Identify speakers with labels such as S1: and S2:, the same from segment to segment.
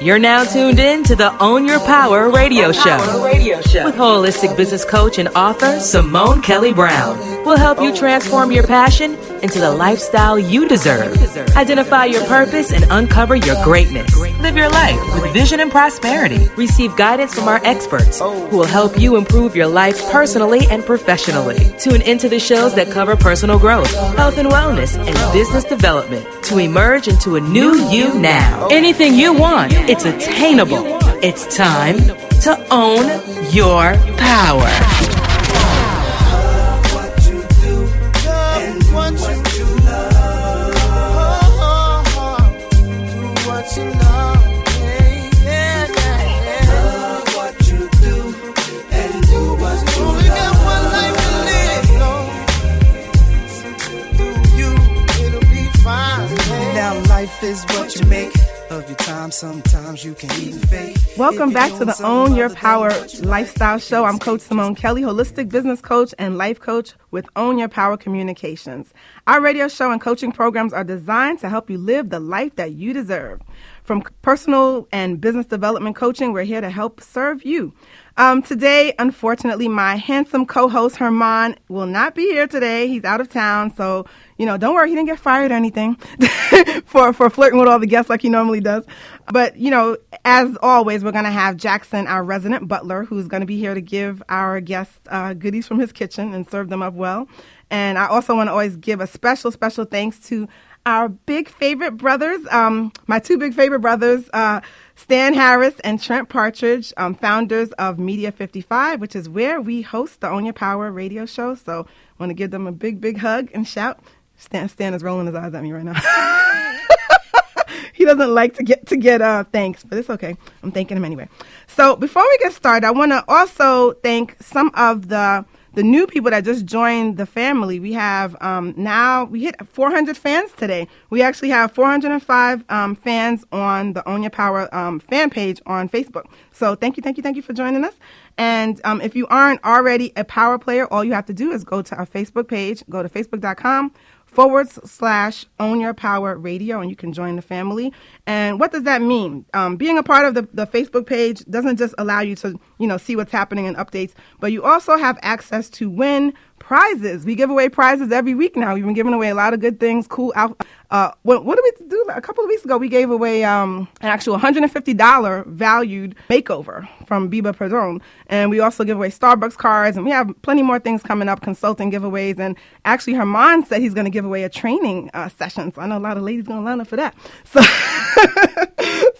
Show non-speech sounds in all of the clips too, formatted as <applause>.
S1: You're now tuned in to the Own Your Power radio show with holistic business coach and author Simone Kelly Brown. We'll help you transform your passion into the lifestyle you deserve. Identify your purpose and uncover your greatness. Live your life with vision and prosperity. Receive guidance from our experts who will help you improve your life personally and professionally. Tune into the shows that cover personal growth, health and wellness, and business development to emerge into a new you now. Anything you want, it's attainable. It's time to own your power.
S2: Of your time. Sometimes you can even fake.
S3: Welcome back to the Own Your Power Lifestyle Show. I'm Coach Simone Kelly, holistic business coach and life coach with Own Your Power Communications. Our radio show and coaching programs are designed to help you live the life that you deserve. From personal and business development coaching, we're here to help serve you. Um, today, unfortunately, my handsome co-host Herman will not be here today. He's out of town, so you know, don't worry, he didn't get fired or anything <laughs> for for flirting with all the guests like he normally does. But you know, as always, we're gonna have Jackson, our resident butler, who's gonna be here to give our guests uh, goodies from his kitchen and serve them up well. And I also want to always give a special, special thanks to our big favorite brothers, um, my two big favorite brothers. Uh, Stan Harris and Trent Partridge, um, founders of Media 55, which is where we host the Own Your Power radio show. So I want to give them a big, big hug and shout. Stan, Stan is rolling his eyes at me right now. <laughs> he doesn't like to get to get uh, thanks, but it's okay. I'm thanking him anyway. So before we get started, I want to also thank some of the the new people that just joined the family. We have um, now we hit 400 fans today. We actually have 405 um, fans on the Own Your Power um, fan page on Facebook. So thank you, thank you, thank you for joining us. And um, if you aren't already a power player, all you have to do is go to our Facebook page. Go to facebook.com forward slash own your power radio and you can join the family. And what does that mean? Um, being a part of the, the facebook page doesn't just allow you to you know see what's happening and updates but you also have access to win prizes. We give away prizes every week now. We've been giving away a lot of good things, cool. Uh, what, what, did we do? A couple of weeks ago, we gave away um, an actual $150 valued makeover from Biba Perdon. And we also give away Starbucks cards. And we have plenty more things coming up, consulting giveaways. And actually, Herman said he's going to give away a training uh, session. So I know a lot of ladies going to line up for that. <laughs> So,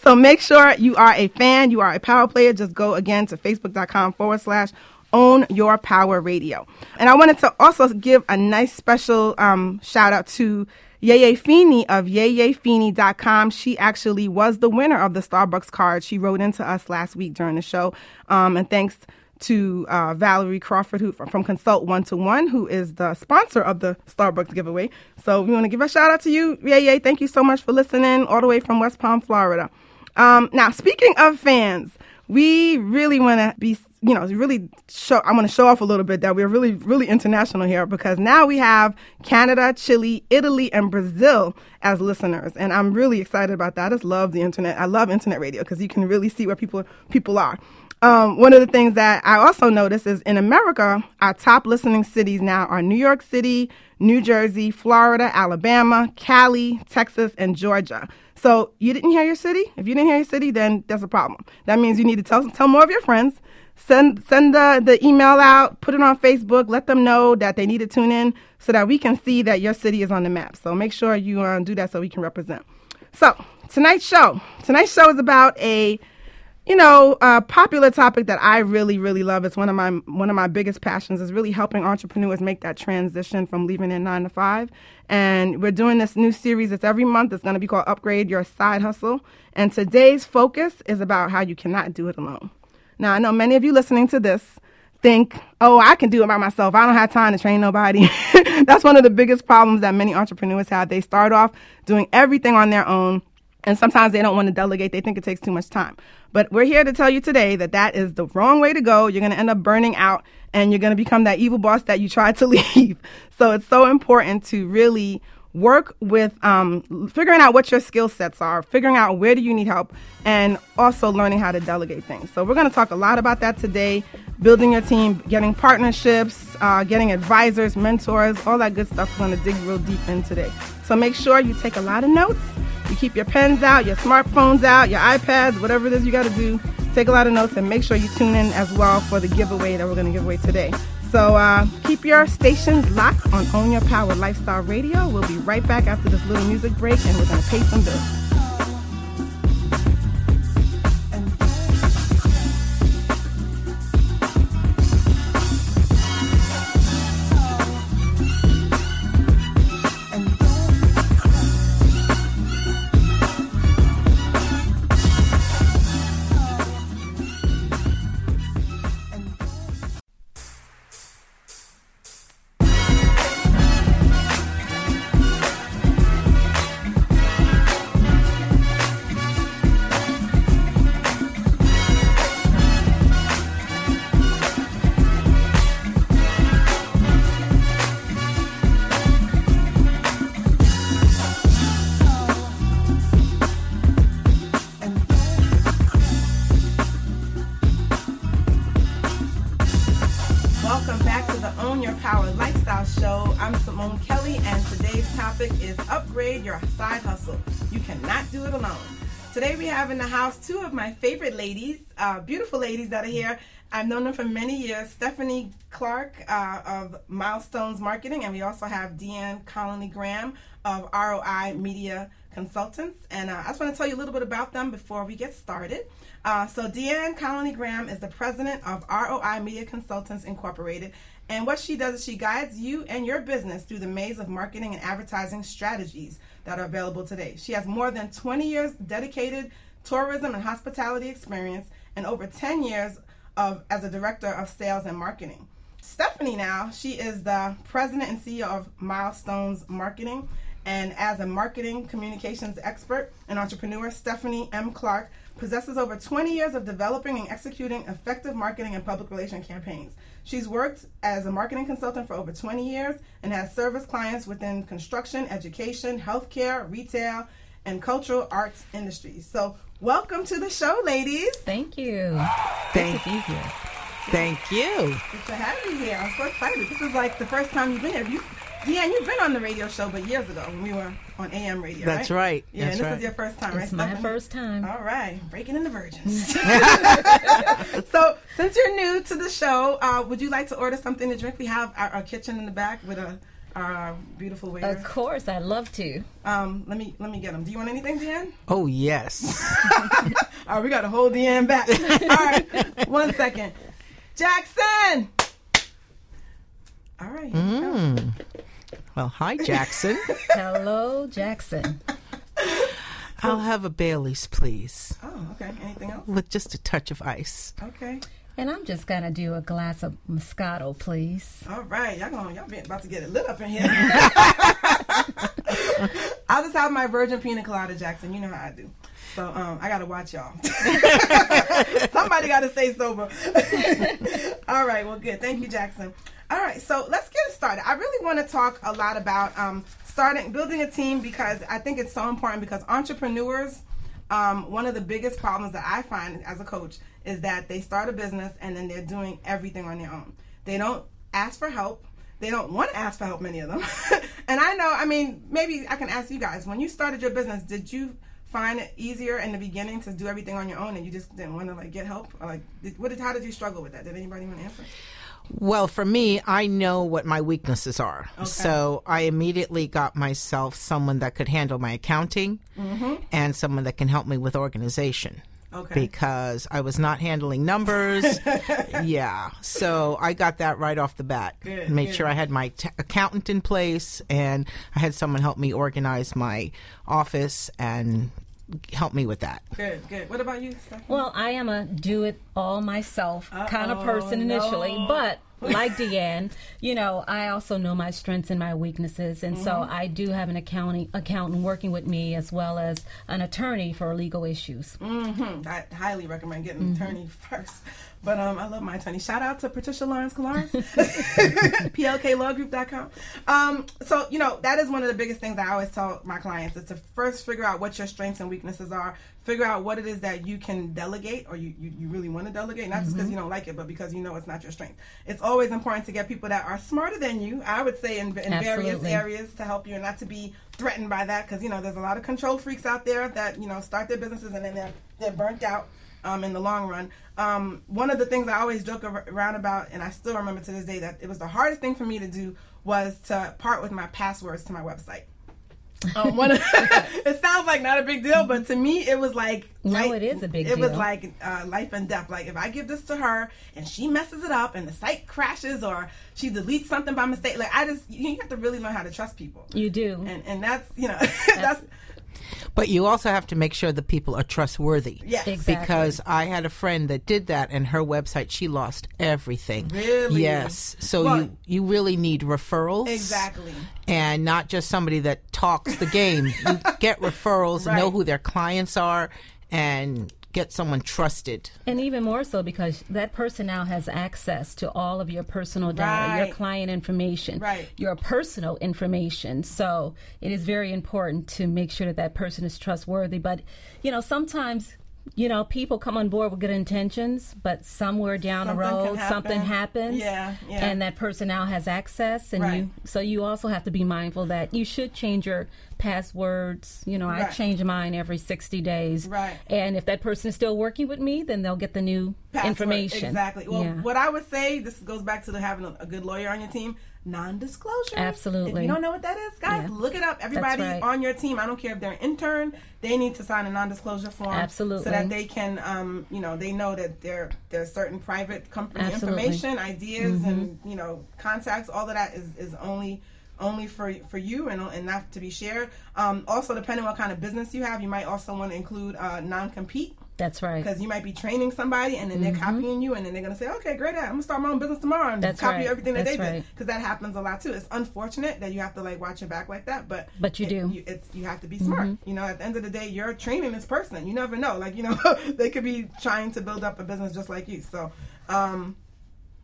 S3: so make sure you are a fan, you are a power player. Just go again to facebook.com forward slash own Your Power Radio. And I wanted to also give a nice special um, shout out to Yeye Feeney of yeyefeeney.com. She actually was the winner of the Starbucks card. She wrote into us last week during the show. Um, and thanks to uh, Valerie Crawford who, from Consult One to One, who is the sponsor of the Starbucks giveaway. So we want to give a shout out to you, Yeye. Thank you so much for listening all the way from West Palm, Florida. Um, now, speaking of fans, we really want to be you know, really show, I want to show off a little bit that we're really, really international here because now we have Canada, Chile, Italy, and Brazil as listeners. And I'm really excited about that. I just love the internet. I love internet radio because you can really see where people, people are. Um, one of the things that I also noticed is in America, our top listening cities now are New York City, New Jersey, Florida, Alabama, Cali, Texas, and Georgia. So you didn't hear your city? If you didn't hear your city, then that's a problem. That means you need to tell, tell more of your friends send send the, the email out, put it on Facebook, let them know that they need to tune in so that we can see that your city is on the map. So make sure you uh, do that so we can represent. So tonight's show, tonight's show is about a you know a popular topic that I really really love. It's one of my one of my biggest passions is really helping entrepreneurs make that transition from leaving their nine to five. And we're doing this new series. It's every month. It's going to be called Upgrade Your Side Hustle. And today's focus is about how you cannot do it alone. Now, I know many of you listening to this think, oh, I can do it by myself. I don't have time to train nobody. <laughs> That's one of the biggest problems that many entrepreneurs have. They start off doing everything on their own. And sometimes they don't want to delegate. They think it takes too much time. But we're here to tell you today that that is the wrong way to go. You're going to end up burning out and you're going to become that evil boss that you tried to <laughs> leave. So it's so important to really work with um, figuring out what your skill sets are, figuring out where do you need help, and also learning how to delegate things. So we're going to talk a lot about that today. Building your team, getting partnerships, uh, getting advisors, mentors, all that good stuff. We're going to dig real deep in today. So make sure you take a lot of notes. You keep your pens out, your smartphones out, your iPads, whatever it is you got to do. Take a lot of notes and make sure you tune in as well for the giveaway that we're going to give away today. So uh, keep your stations locked on Own Your Power Lifestyle Radio. We'll be right back after this little music break and we're going to pay some bills. Have in the house two of my favorite ladies, uh, beautiful ladies that are here. I've known them for many years. Stephanie Clark uh, of Milestones Marketing, and we also have Deanne Connolly Graham of ROI Media Consultants. And uh, I just want to tell you a little bit about them before we get started. Uh, so, Deanne Connolly Graham is the president of ROI Media Consultants Incorporated. And what she does is she guides you and your business through the maze of marketing and advertising strategies that are available today. She has more than 20 years dedicated tourism and hospitality experience, and over 10 years of as a director of sales and marketing. Stephanie now, she is the president and CEO of Milestones Marketing. And as a marketing communications expert and entrepreneur, Stephanie M. Clark possesses over 20 years of developing and executing effective marketing and public relation campaigns. She's worked as a marketing consultant for over 20 years and has serviced clients within construction, education, healthcare, retail, and cultural arts industries. So, Welcome to the show, ladies.
S4: Thank you.
S5: Thank you. Thank you.
S3: Good to have you here. I'm so excited. This is like the first time you've been here. You, Deanne, you've been on the radio show, but years ago when we were on AM radio.
S5: That's
S3: right.
S5: right.
S3: Yeah,
S5: That's
S3: and this
S5: right.
S3: is your first time,
S4: It's
S3: right?
S4: my
S3: Stephanie?
S4: first time.
S3: All right, breaking in the virgins. <laughs> <laughs> so, since you're new to the show, uh, would you like to order something to drink? We have our, our kitchen in the back with a our beautiful waiter.
S4: Of course, I'd love to.
S3: Um, let me let me get them. Do you want anything, Deanne?
S5: Oh yes. <laughs>
S3: All right, we got to hold Deanne back. All right, one second. Jackson. All right. here we go.
S5: Mm. Well, hi Jackson. <laughs>
S4: Hello, Jackson.
S5: I'll have a Bailey's, please,
S3: Oh, okay. Anything else?
S5: with just a touch of ice.
S3: Okay.
S4: And I'm just gonna do a glass of Moscato, please.
S3: All right, y'all going y'all be about to get it lit up in here. <laughs> I'll just have my virgin pina colada, Jackson. You know how I do. So um, I gotta watch y'all. <laughs> Somebody gotta stay sober. All right, well, good. Thank you, Jackson. All right, so let's get started. I really want to talk a lot about um, starting building a team because I think it's so important because entrepreneurs. Um, one of the biggest problems that I find as a coach is that they start a business and then they're doing everything on their own. They don't ask for help. They don't want to ask for help, many of them. <laughs> and I know, I mean, maybe I can ask you guys when you started your business, did you find it easier in the beginning to do everything on your own and you just didn't want to like get help? Or like, did, what did, how did you struggle with that? Did anybody want to answer?
S5: Well, for me, I know what my weaknesses are. So I immediately got myself someone that could handle my accounting mm-hmm. and someone that can help me with organization.
S3: Okay.
S5: Because I was not handling numbers. <laughs> yeah. So I got that right off the bat.
S3: Good,
S5: Made
S3: good.
S5: sure I had my t- accountant in place and I had someone help me organize my office and help me with that.
S3: Good, good. What about you, Stephanie?
S4: Well, I am a do it all myself kind of person initially,
S3: no.
S4: but <laughs> like Deanne, you know, I also know my strengths and my weaknesses, and so
S3: Mm-hmm.
S4: I do have an accounting accountant working with me as well as an attorney for legal issues.
S3: Mm-hmm. I highly recommend getting an attorney <laughs> first. But um, I love my attorney. Shout out to Patricia Lawrence Colares, <laughs> plklawgroup.com. Um, so, you know, that is one of the biggest things I always tell my clients is to first figure out what your strengths and weaknesses are. Figure out what it is that you can delegate or you, you, you really want to delegate, not just because you don't like it, but because you know it's not your strength. It's always important to get people that are smarter than you, I would say, in, in various areas to help you and not to be threatened by that because, you know, there's a lot of control freaks out there that, you know, start their businesses and then they're, they're burnt out um, in the long run. Um, one of the things I always joke around about, and I still remember to this day, that it was the hardest thing for me to do was to part with my passwords to my website. Um, one of, <laughs> it sounds like not a big deal, but to me, it was like
S4: No,
S3: life-
S4: it is a big
S3: It was like uh, life and death. Like if I give this to her and she messes it up and the site crashes or she deletes something by mistake, like I just you have to really learn how to trust people,
S4: You do.
S3: and and that's you know <laughs> that's
S5: But you also have to make sure the people are trustworthy.
S3: Yes.
S4: Exactly.
S5: Because I had a friend that did that, and her website she lost everything.
S3: Really?
S5: Yes. So
S3: Well-
S5: you you really need referrals.
S3: exactly.
S5: And not just somebody that talks the game. you <laughs> get referrals, know who their clients are, and get someone trusted.
S4: And even more so because that person now has access to all of your personal data, your client information,
S3: Right.
S4: your personal information. So it is very important to make sure that that person is trustworthy. But, you know, sometimes, you know, people come on board with good intentions, but somewhere down
S3: Something
S4: the
S3: can
S4: road, something happens.
S3: Yeah, yeah.
S4: And that person now has access. And
S3: Right.
S4: you, so you also have to be mindful that you should change your passwords. You know, I change mine every 60 days.
S3: Right.
S4: And if that person is still working with me, then they'll get the new
S3: password.
S4: information.
S3: Exactly. Well,
S4: Yeah.
S3: what I would say, this goes back to the having a, a good lawyer on your team. Non-disclosure.
S4: Absolutely.
S3: If you don't know what that is, guys,
S4: Yeah.
S3: look it up. Everybody
S4: right.
S3: on your team, I don't care if they're an intern, they need to sign a non-disclosure form.
S4: Absolutely.
S3: So that they can, um, you know, they know that there there's certain private company
S4: Absolutely.
S3: information, ideas, and
S4: Mm-hmm.
S3: you know, contacts. All of that is is only only for for you and, and not to be shared. Um, also, depending on what kind of business you have, you might also want to include uh, non-compete
S4: That's right.
S3: because you might be training somebody and then they're copying you and then they're going to say okay great i'm going to start my own business tomorrow and
S4: Mm-hmm. That's
S3: copy
S4: right.
S3: everything that
S4: That's
S3: they did
S4: right.
S3: because that happens a lot too it's unfortunate that you have to like watch your back like that but
S4: But you
S3: it-
S4: do. Mm-hmm.
S3: you, it's you have to be smart you know at the end of the day you're training this person you never know like you know <laughs> they could be trying to build up a business just like you so um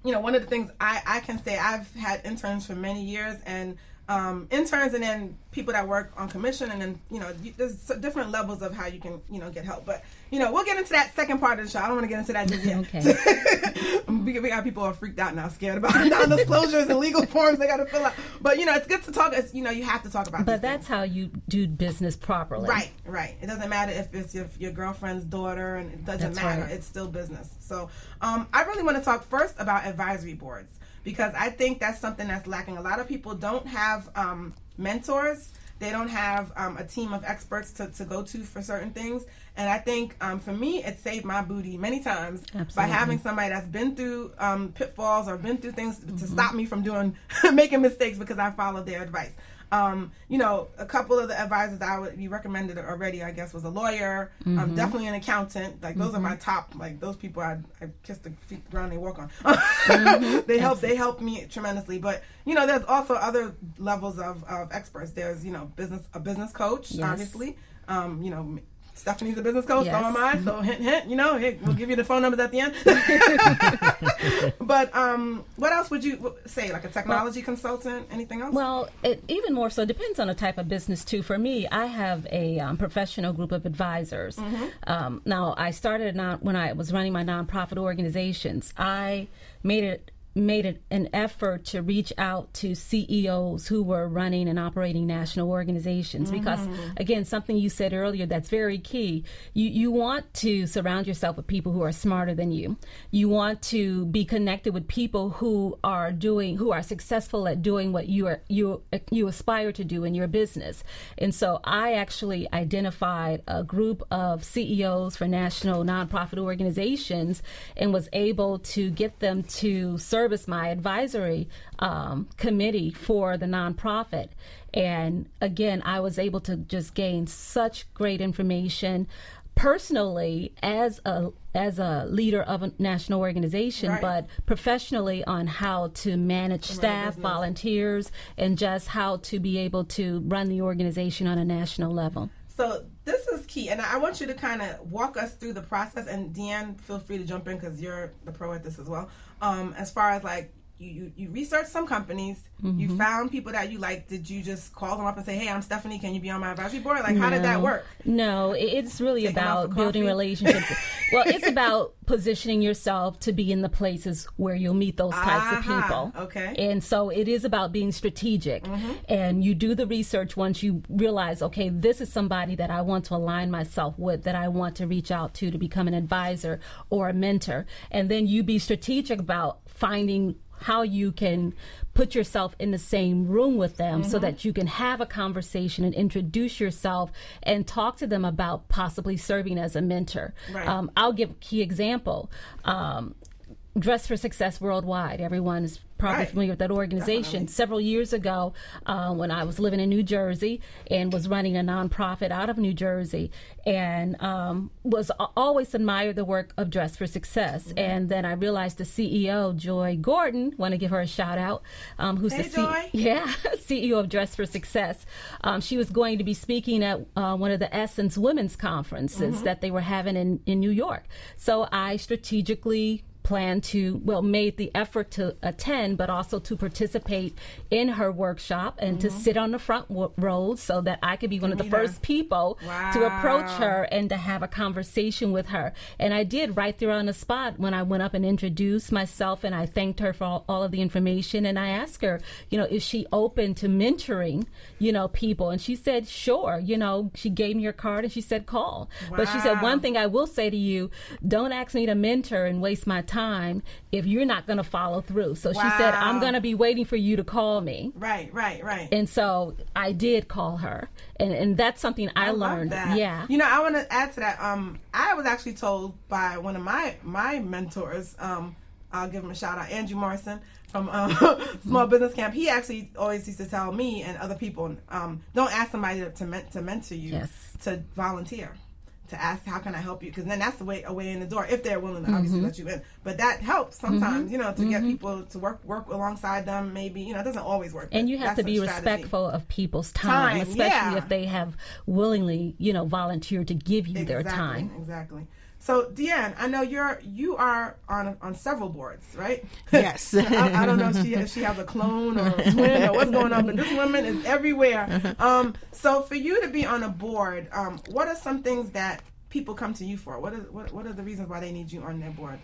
S3: you know, one of the things I, I can say, I've had interns for many years, and um, interns, and then people that work on commission, and then you know, you, there's different levels of how you can you know get help. But you know, we'll get into that second part of the show. I don't want to get into that just yet.
S4: Okay. <laughs>
S3: we, we got people are freaked out now, scared about <laughs> non-disclosures and legal forms they got to fill out. But you know, it's good to talk. It's, you know, you have to talk about.
S4: but that's how you do business properly.
S3: Right, right. It doesn't matter if it's your, your girlfriend's daughter, and it doesn't
S4: That's
S3: matter.
S4: right.
S3: It's still business. So, um, I really want to talk first about advisory boards because I think that's something that's lacking. A lot of people don't have um, mentors. They don't have um, a team of experts to, to go to for certain things. And I think um, for me, it saved my booty many times by having somebody that's been through um, pitfalls or been through things
S4: Mm-hmm.
S3: to stop me from doing <laughs> making mistakes because I followed their advice. Um, you know, a couple of the advisors I would be recommended already, I guess, was a lawyer,
S4: Mm-hmm.
S3: um, definitely an accountant. Like those are my top, like those people I, I kiss the feet the ground they walk on. <laughs>
S4: Mm-hmm.
S3: they help, they help me tremendously. But you know, there's also other levels of, of experts. There's you know, business a business coach,
S4: Yes.
S3: obviously. Um, you know, Stephanie's a business coach, so am I. So hint, hint. You know, hey, we'll give you the phone numbers at the end. <laughs> but um, what else would you say? Like a technology consultant? Anything else?
S4: Well, it even more so depends on the type of business too. For me, I have a um, professional group of advisors.
S3: Mm-hmm.
S4: Um, now, I started not when I was running my nonprofit organizations. I made it made it an effort to reach out to CEOs who were running and operating national organizations. Because mm-hmm. again something you said earlier that's very key. You you want to surround yourself with people who are smarter than you. You want to be connected with people who are doing who are successful at doing what you are you you aspire to do in your business. And so I actually identified a group of CEOs for national nonprofit organizations and was able to get them to service my advisory um, committee for the nonprofit. And again, I was able to just gain such great information personally as a as a leader of a national organization,
S3: Right.
S4: but professionally on how to manage staff, volunteers, and just how to be able to run the organization on a national level.
S3: So this is key, and I want you to kind of walk us through the process. And Deanne, feel free to jump in because you're the pro at this as well. Um, as far as like you, you, you researched some companies,
S4: Mm-hmm.
S3: you found people that you like. Did you just call them up and say, "Hey, I'm Stephanie. Can you be on my advisory board?" Like, how did that work?
S4: No, it's really
S3: Taking
S4: about building relationships. <laughs> well, it's about positioning yourself to be in the places where you'll meet those types of people.
S3: okay.
S4: And so it is about being strategic. And you do the research once you realize, okay, this is somebody that I want to align myself with, that I want to reach out to to become an advisor or a mentor. And then you be strategic about finding how you can put yourself in the same room with them so that you can have a conversation and introduce yourself and talk to them about possibly serving as a mentor.
S3: Right.
S4: Um, I'll give a key example. Um, Dress for Success Worldwide. Everyone is probably
S3: Right.
S4: familiar with that organization.
S3: Definitely.
S4: Several years ago, uh, when I was living in New Jersey and was running a nonprofit out of New Jersey, and um, was always admired the work of Dress for Success.
S3: Mm-hmm.
S4: And then I realized the CEO, Joi Gordon, want to give her a shout out, um, who's
S3: Hey,
S4: the C-
S3: Joi. <laughs>
S4: yeah CEO of Dress for Success. Um, she was going to be speaking at uh, one of the Essence Women's Conferences
S3: Mm-hmm.
S4: that they were having in, in New York. So I strategically planned to well made the effort to attend but also to participate in her workshop and to sit on the front w- rows so that i could be one of the first people to approach her and to have a conversation with her. And i did right there on the spot when i went up and introduced myself and i thanked her for all, all of the information. And i asked her you know is she open to mentoring you know people? And she said sure you know she gave me her card and she said call. But she said one thing i will say to you don't ask me to mentor and waste my time if you're not going to follow through so she said i'm going to be waiting for you to call me
S3: Right, right, right.
S4: and so i did call her and, and that's something i,
S3: love
S4: learned yeah
S3: You know, I want to add to that. Um, I was actually told by one of my my mentors. Um, I'll give him a shout out, Andrew Morrison from um, <laughs> Small Business Camp. He actually always used to tell me and other people, um, don't ask somebody to to, to mentor you,
S4: Yes.
S3: to volunteer. To ask how can I help you because then that's the way a way in the door if they're willing to obviously
S4: Mm-hmm.
S3: let you in. But that helps sometimes, you know, to get people to work work alongside them. Maybe you know it doesn't always work.
S4: and you have to be
S3: strategy.
S4: respectful of people's time,
S3: Time,
S4: especially
S3: yeah.
S4: if they have willingly, you know, volunteered to give you their
S3: Exactly,
S4: time.
S3: Exactly. So, Deanne, I know you're you are on on several boards, right? <laughs>
S5: Yes.
S3: I, I don't know if she if she has a clone or a <laughs> twin or what's going on, but this woman is everywhere. Um, so, for you to be on a board, um, what are some things that people come to you for? What are what, what are the reasons why they need you on their board?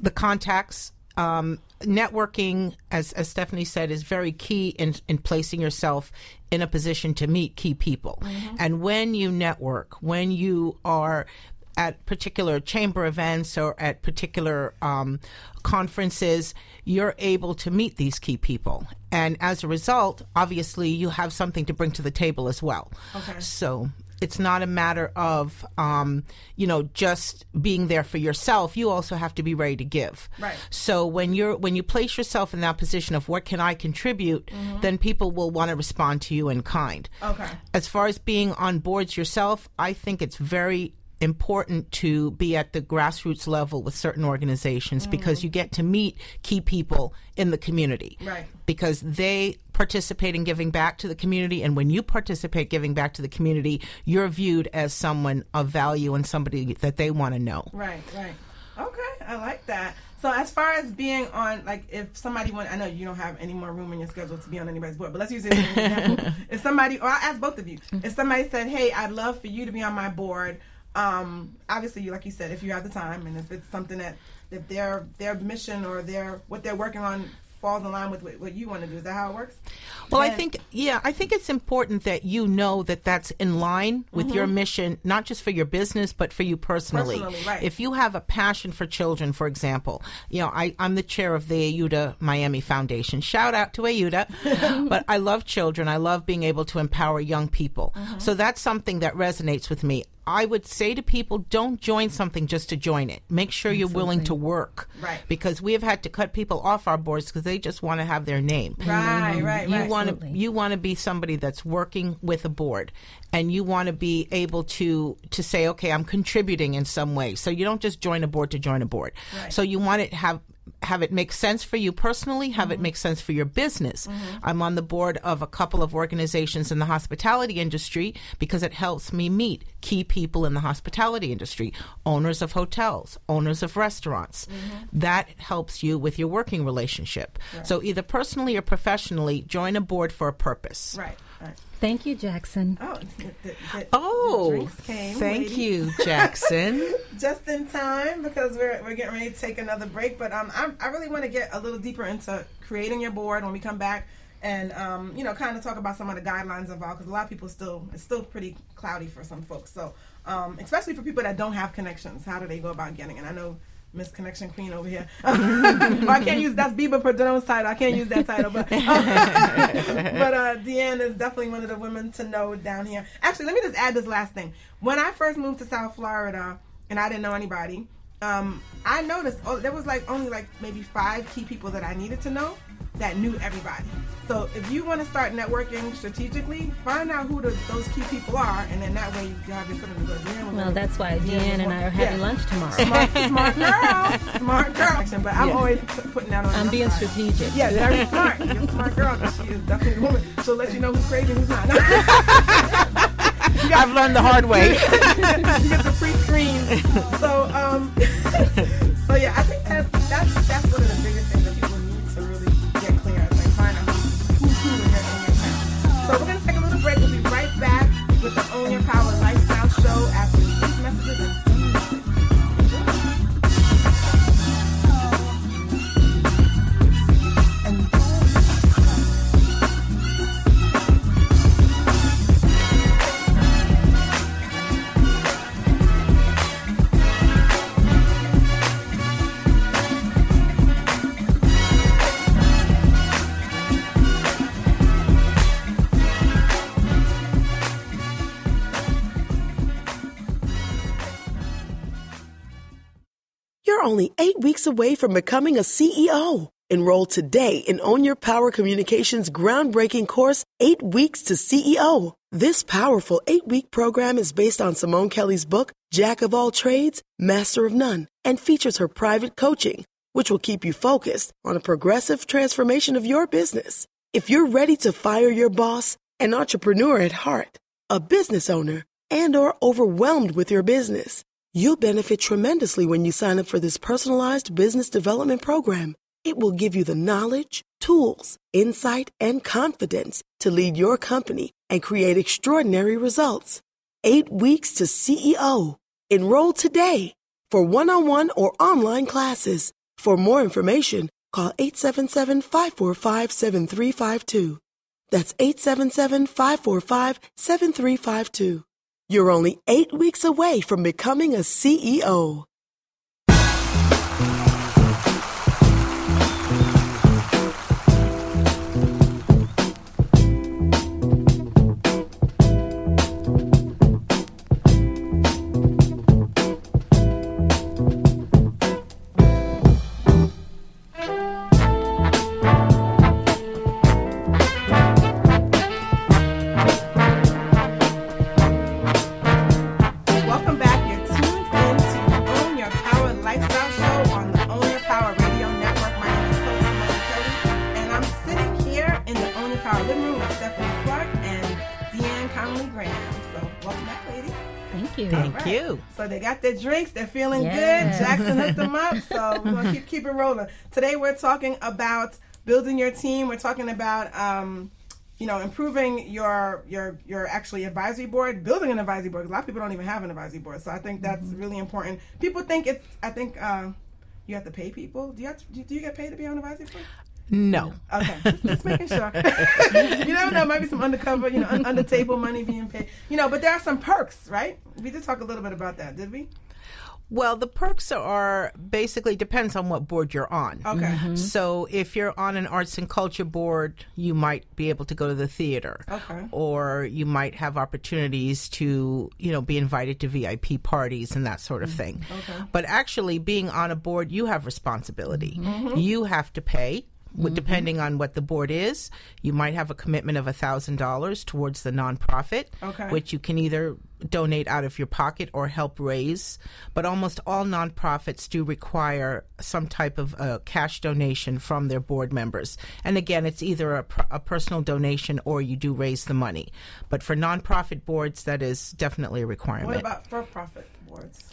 S5: the contacts um, networking as, as stephanie said is very key in, in placing yourself in a position to meet key people and when you network when you are at particular chamber events or at particular um, conferences you're able to meet these key people and as a result obviously you have something to bring to the table as well
S3: Okay.
S5: so it's not a matter of um, you know just being there for yourself you also have to be ready to give
S3: Right.
S5: so when you're when you place yourself in that position of what can i contribute then people will want to respond to you in kind
S3: Okay.
S5: as far as being on boards yourself i think it's very important to be at the grassroots level with certain organizations because mm-hmm. you get to meet key people in the community
S3: Right.
S5: because they participate in giving back to the community and when you participate giving back to the community you're viewed as someone of value and somebody that they want to know
S3: Right, right. Okay, I like that. So as far as being on, like, if somebody want, I know you don't have any more room in your schedule to be on anybody's board, but let's use it as an example. <laughs> if somebody, or I'll ask both of you, mm-hmm. if somebody said, "Hey, I'd love for you to be on my board," um, obviously, you like you said, if you have the time, and if it's something that if their their mission or their what they're working on falls in line with what, you want to do, is that how it works?
S5: Well, I think, yeah, I think it's important that you know that that's in line with your mission, not just for your business, but for you personally.
S3: Mm-hmm. Personally, right.
S5: If you have a passion for children, for example, you know, I, I'm the chair of the Ayuda Miami Foundation. Shout out to Ayuda. <laughs> but I love children. I love being able to empower young people.
S3: Mm-hmm.
S5: So that's something that resonates with me. I would say to people, don't join something just to join it. Make sure you're willing to work.
S3: Right.
S5: Because we have had to cut people off our boards because they just want to have their name.
S3: Right, right,
S5: mm-hmm.
S3: You
S5: want to you want to be somebody that's working with a board, and you want to be able to to say, okay, I'm contributing in some way. So you don't just join a board to join a board.
S3: Right.
S5: So you want it have have it make sense for you personally, have
S3: Mm-hmm.
S5: it make sense for your business. I'm on the board of a couple of organizations in the hospitality industry because it helps me meet key people in the hospitality industry, owners of hotels, owners of restaurants.
S3: Mm-hmm.
S5: That helps you with your working relationship. So either personally or professionally, join a board for a purpose.
S3: Right, right.
S4: Thank you, Jackson.
S3: Oh, the, the, the, the
S5: Oh,
S3: came,
S5: thank
S3: ladies.
S5: you, Jackson. <laughs>
S3: just in time because we're, we're getting ready to take another break. But um, I, I really want to get a little deeper into creating your board when we come back, and um, you know, kind of talk about some of the guidelines involved because a lot of people still it's still pretty cloudy for some folks. So, um, especially for people that don't have connections, how do they go about getting it? I know. Miss Connection Queen over here. <laughs> I can't use that's Bieber Perdone's title. I can't use that title, but <laughs> <laughs> but uh, Deanne is definitely one of the women to know down here. Actually, let me just add this last thing. When I first moved to South Florida and I didn't know anybody, um, I noticed oh, there was like only like maybe five key people that I needed to know that knew everybody. So if you want to start networking strategically, find out who the, those key people are, and then that way you have your foot in the door.
S4: Well, that's why
S3: Deanne
S4: and I are having
S3: yeah.
S4: lunch tomorrow.
S3: Smart, smart <laughs> girl, smart girl. But I'm always putting that on.
S4: I'm being
S3: side.
S4: strategic.
S3: Yeah, very smart. You're a smart girl. She is definitely a woman. She'll let you know who's crazy and who's not. <laughs> <laughs>
S5: I've learned the hard way. <laughs>
S3: you get the pre-screen. So, um, <laughs> so yeah, I think that that's that's one of the
S6: weeks away from becoming a CEO. Enroll today in Own Your Power Communications groundbreaking course, Eight Weeks to CEO. This powerful eight week program is based on Simone Kelly's book, Jack of All Trades, Master of None, and features her private coaching, which will keep you focused on a progressive transformation of your business. If you're ready to fire your boss, an entrepreneur at heart, a business owner, and or overwhelmed with your business, You'll benefit tremendously when you sign up for this personalized business development program. It will give you the knowledge, tools, insight, and confidence to lead your company and create extraordinary results. Eight weeks to CEO. Enroll today for one on one or online classes. For more information, call 877 545 7352. That's 877 545 7352. You're only eight weeks away from becoming a CEO.
S3: They got their drinks. They're feeling
S4: Yes.
S3: good. Jackson hooked them up. <laughs> So we're gonna keep keep it rolling. Today we're talking about building your team. We're talking about um, you know improving your your your actually advisory board, building an advisory board. 'cause A lot of people don't even have an advisory board. So I think that's really important. People think it's. I think uh, you have to pay people. Do you have to, do you get paid to be on advisory board?
S5: No.
S3: Okay, just, just making sure. <laughs> you never know, might be some undercover, you know, un- under table money being paid. You know, but there are some perks, right? We did talk a little bit about that, did we?
S5: Well, the perks are basically depends on what board you're on.
S3: Okay.
S4: Mm-hmm.
S5: So if you're on an arts and culture board, you might be able to go to the theater.
S3: Okay.
S5: Or you might have opportunities to, you know, be invited to VIP parties and that sort of thing.
S3: Okay.
S5: But actually being on a board, you have responsibility.
S3: Mm-hmm.
S5: You have to pay. With- Depending on what the board is, you might have a commitment of thousand dollars towards the nonprofit,
S3: Okay.
S5: which you can either donate out of your pocket or help raise. But almost all nonprofits do require some type of uh, cash donation from their board members. And again, it's either a, pr- a personal donation or you do raise the money. But for nonprofit boards, that is definitely a requirement.
S3: What about for-profit boards?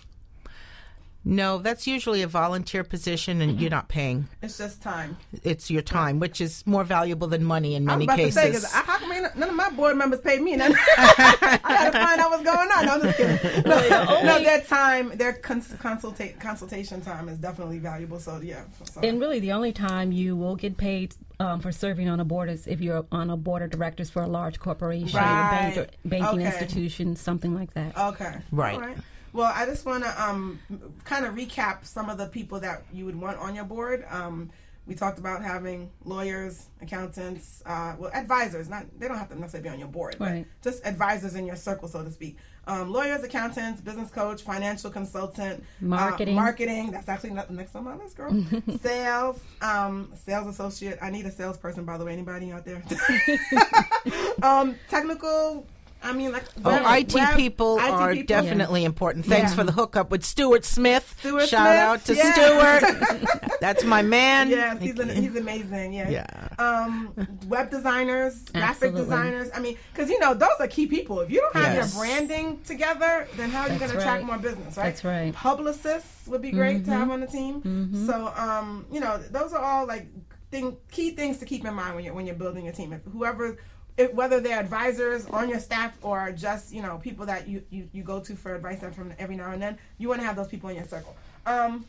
S5: No, that's usually a volunteer position and you're not paying.
S3: It's just time.
S5: It's your time, which is more valuable than money in
S3: I was
S5: many
S3: about
S5: cases.
S3: to say, 'cause I, how come none of my board members pay me? None, <laughs> I got to find out what's going on. No, I'm just kidding. No, no their time, their cons- consulta- consultation time is definitely valuable. So, yeah. So.
S4: And really, the only time you will get paid um, for serving on a board is if you're on a board of directors for a large corporation,
S3: Right.
S4: a bank, banking
S3: Okay.
S4: institution, something like that.
S3: Okay.
S5: Right.
S3: Well, I just want to um, kind of recap some of the people that you would want on your board. Um, we talked about having lawyers, accountants, uh, well, advisors. Not they don't have to necessarily be on your board, but
S4: Right.
S3: just advisors in your circle, so to speak. Um, lawyers, accountants, business coach, financial consultant, uh,
S4: Marketing.
S3: marketing. That's actually not the next on my list, girl. <laughs> sales, um, sales associate. I need a salesperson, by the way. Anybody out there? <laughs> <laughs> um, technical. I mean, like
S5: Oh,
S3: web-
S5: IT
S3: web-
S5: people
S3: IT
S5: are
S3: people.
S5: definitely important. Thanks
S3: Yeah.
S5: for the hookup with Stuart Smith.
S3: Stuart
S5: Shout
S3: Smith,
S5: out to
S3: yeah.
S5: Stuart. <laughs> That's my man.
S3: Yes, he's, an, he's amazing. Yeah.
S5: Yeah.
S3: Um, web designers, graphic
S4: Absolutely.
S3: designers. I mean, because you know those are key people. If you don't have
S5: Yes.
S3: your branding together, then how are you
S4: That's
S3: going to attract more business? Right.
S4: That's right.
S3: Publicists would be great to
S5: Mm-hmm.
S3: have on the team. So, um, you know, those are all like thing, key things to keep in mind when you're when you're building a team. If whoever. If, whether they're advisors on your staff or just you know people that you, you, you go to for advice from every now and then, you want to have those people in your circle. Um,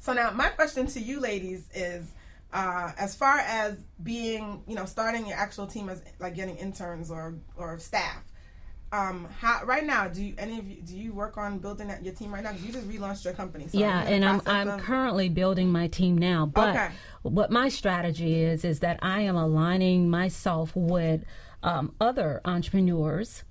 S3: so now my question to you ladies is uh, as far as being, you know, starting your actual team as like getting interns or or staff. Um, how right now do you any of you do you work on building that, your team right now? 'Cause you just relaunched your company. So
S4: yeah,
S3: are you in the
S4: and I'm I'm
S3: of-
S4: currently building my team now. But
S3: Okay.
S4: what my strategy is is that I am aligning myself with um, other entrepreneurs